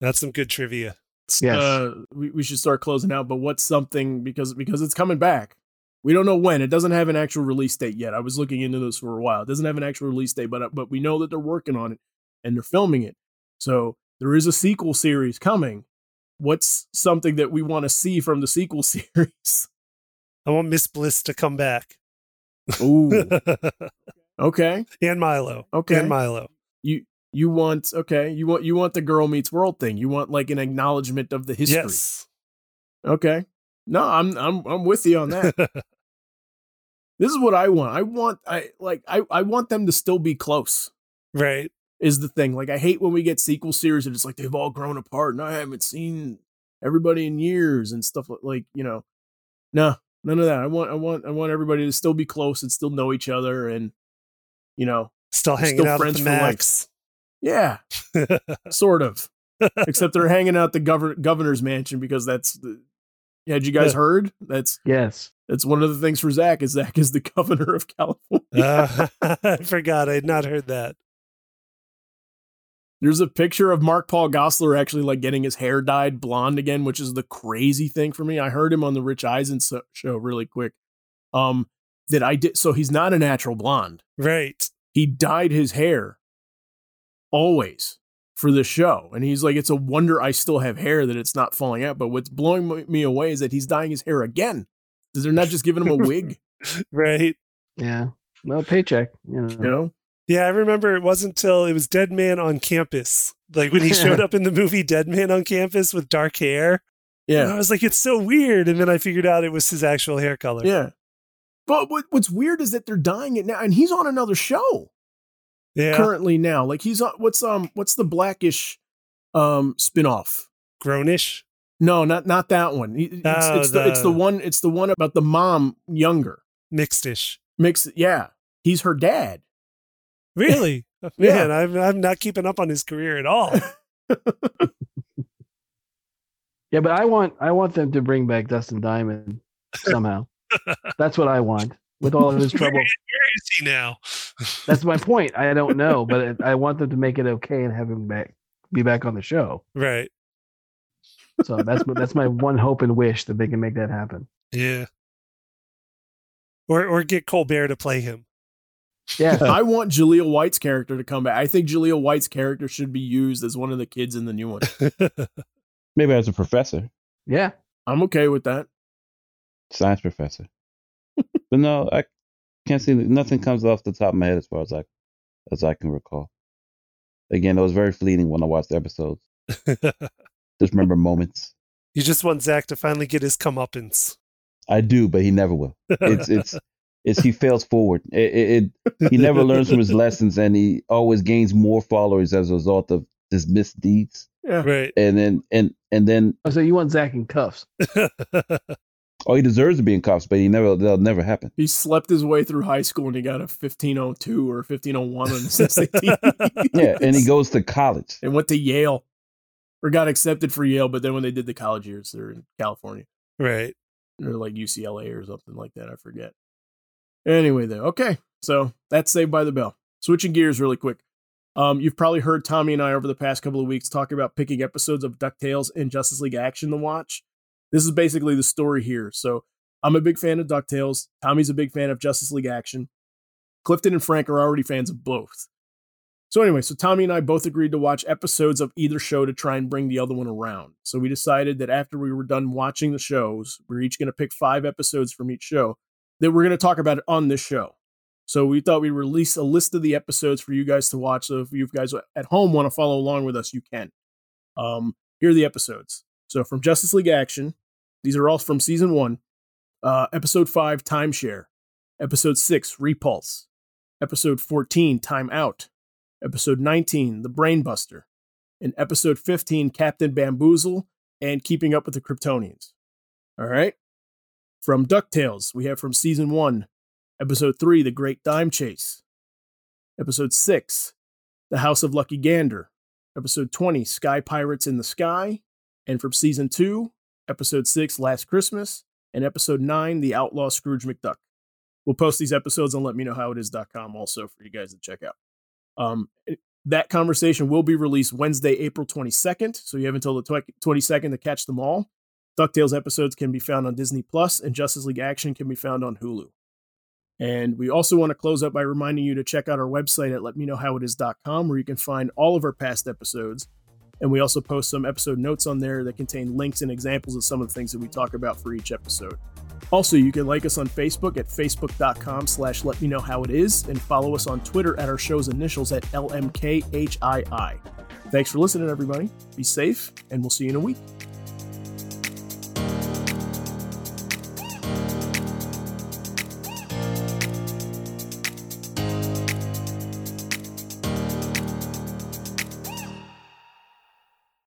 That's some good trivia. Yes. Uh, we, we should start closing out, but what's something because because it's coming back. We don't know when. It doesn't have an actual release date yet. I was looking into this for a while. It doesn't have an actual release date, but but we know that they're working on it and they're filming it. So there is a sequel series coming. What's something that we want to see from the sequel (laughs) series? I want Miss Bliss to come back. Ooh, (laughs) okay. and Milo. Okay. And Milo. You you want okay. You want you want the girl meets world thing. You want like an acknowledgement of the history. Yes. Okay. No, I'm I'm I'm with you on that. (laughs) this is what I want. I want I like I I want them to still be close. right. Is the thing. Like I hate when we get sequel series and it's like they've all grown apart and I haven't seen everybody in years and stuff like, like you know. No, none of that. I want I want I want everybody to still be close and still know each other and you know, Still hanging Still out at friends the for life. yeah, (laughs) sort of. Except they're (laughs) hanging out the govern- governor's mansion because that's the had you guys Yeah. heard? That's yes, that's one of the things for Zach is Zach is the (laughs) governor of California. Uh, I forgot. I had not heard that. There's a picture of Mark Paul Gosselaar actually like getting his hair dyed blonde again, which is the crazy thing for me. I heard him on the Rich Eisen so- show really quick. Um, that I did. So he's not a natural blonde. Right. He dyed his hair always for the show, and he's like, it's a wonder I still have hair that it's not falling out. But what's blowing me away is that he's dyeing his hair again. Is They're not just giving him a wig, (laughs) Right. yeah. Well, paycheck. You know. you know? Yeah, I remember it wasn't until it was Dead Man on Campus. Like when he (laughs) showed up in the movie Dead Man on Campus with dark hair. And I was like, it's so weird. And then I figured out it was his actual hair color. yeah. But what, what's weird is that they're dyeing it now, and he's on another show. Yeah. currently now. Like he's on what's um what's the blackish um spin-off? Grownish. No, not not that one. It's, Oh, it's the, it's the the- one it's the one about the mom younger. Mixedish. Mix yeah. He's her dad. Really? (laughs) Yeah. Man, I'm, I'm not keeping up on his career at all. (laughs) Yeah, but I want I want them to bring back Dustin Diamond somehow. (laughs) That's what I want. With all of his trouble. Where is he now? That's my point. I don't know, but I want them to make it okay and have him back, be back on the show. right. So that's that's my one hope and wish that they can make that happen. Yeah. Or or get Colbert to play him. Yeah, I want Jaleel White's character to come back. I think Jaleel White's character should be used as one of the kids in the new one. (laughs) Maybe as a professor, yeah. I'm okay with that. science professor. (laughs) but no, I can't see nothing comes off the top of my head as far as I as I can recall. Again, it was very fleeting when I watched the episodes. (laughs) Just remember moments. you just want Zach to finally get his comeuppance. I do, but he never will. It's it's it's he fails forward. It, it, it he never learns from his (laughs) lessons, and he always gains more followers as a result of his misdeeds. Yeah. right. And then and and then Oh, So you want Zach in cuffs? (laughs) oh, he deserves to be in cuffs, but he never that'll never happen. He slept his way through high school and he got a 1502 or 1501 on his SAT. Yeah, and he (laughs) goes to college. and went to Yale or got accepted for Yale, but then when they did the college years, they're in California right. or like UCLA or something like that. I forget. Anyway, though, okay, so that's Saved by the Bell. Switching gears really quick. Um, you've probably heard Tommy and I over the past couple of weeks talking about picking episodes of DuckTales and Justice League Action to watch. This is basically the story here. So I'm a big fan of DuckTales. Tommy's a big fan of Justice League Action. Clifton and Frank are already fans of both. So anyway, so Tommy and I both agreed to watch episodes of either show to try and bring the other one around. So we decided that after we were done watching the shows, we're each going to pick five episodes from each show that we're going to talk about it on this show. So we thought we'd release a list of the episodes for you guys to watch. So if you guys at home want to follow along with us, you can. Um, here are the episodes. So from Justice League Action, these are all from season one. Uh, episode five, Timeshare. Episode 6, Repulse. Episode 14, Time Out. Episode 19, The Brainbuster. And episode 15, Captain Bamboozle and Keeping Up with the Kryptonians. All right. From DuckTales, we have from season 1, episode 3, The Great Dime Chase. Episode 6, The House of Lucky Gander. Episode 20, Sky Pirates in the Sky. And from season 2, episode 6, Last Christmas. And episode 9, The Outlaw Scrooge McDuck. We'll post these episodes on letmeknowhowitis.com also for you guys to check out. Um, that conversation will be released Wednesday, April 22nd. So you have until the 22nd to catch them all. DuckTales episodes can be found on Disney Plus, and Justice League Action can be found on Hulu. And we also want to close up by reminding you to check out our website at letmeknowhowitis.com where you can find all of our past episodes. And we also post some episode notes on there that contain links and examples of some of the things that we talk about for each episode. Also, you can like us on Facebook at facebook.com slash let me know how it is and follow us on Twitter at our show's initials at LMKHII. Thanks for listening, everybody. Be safe, and we'll see you in a week.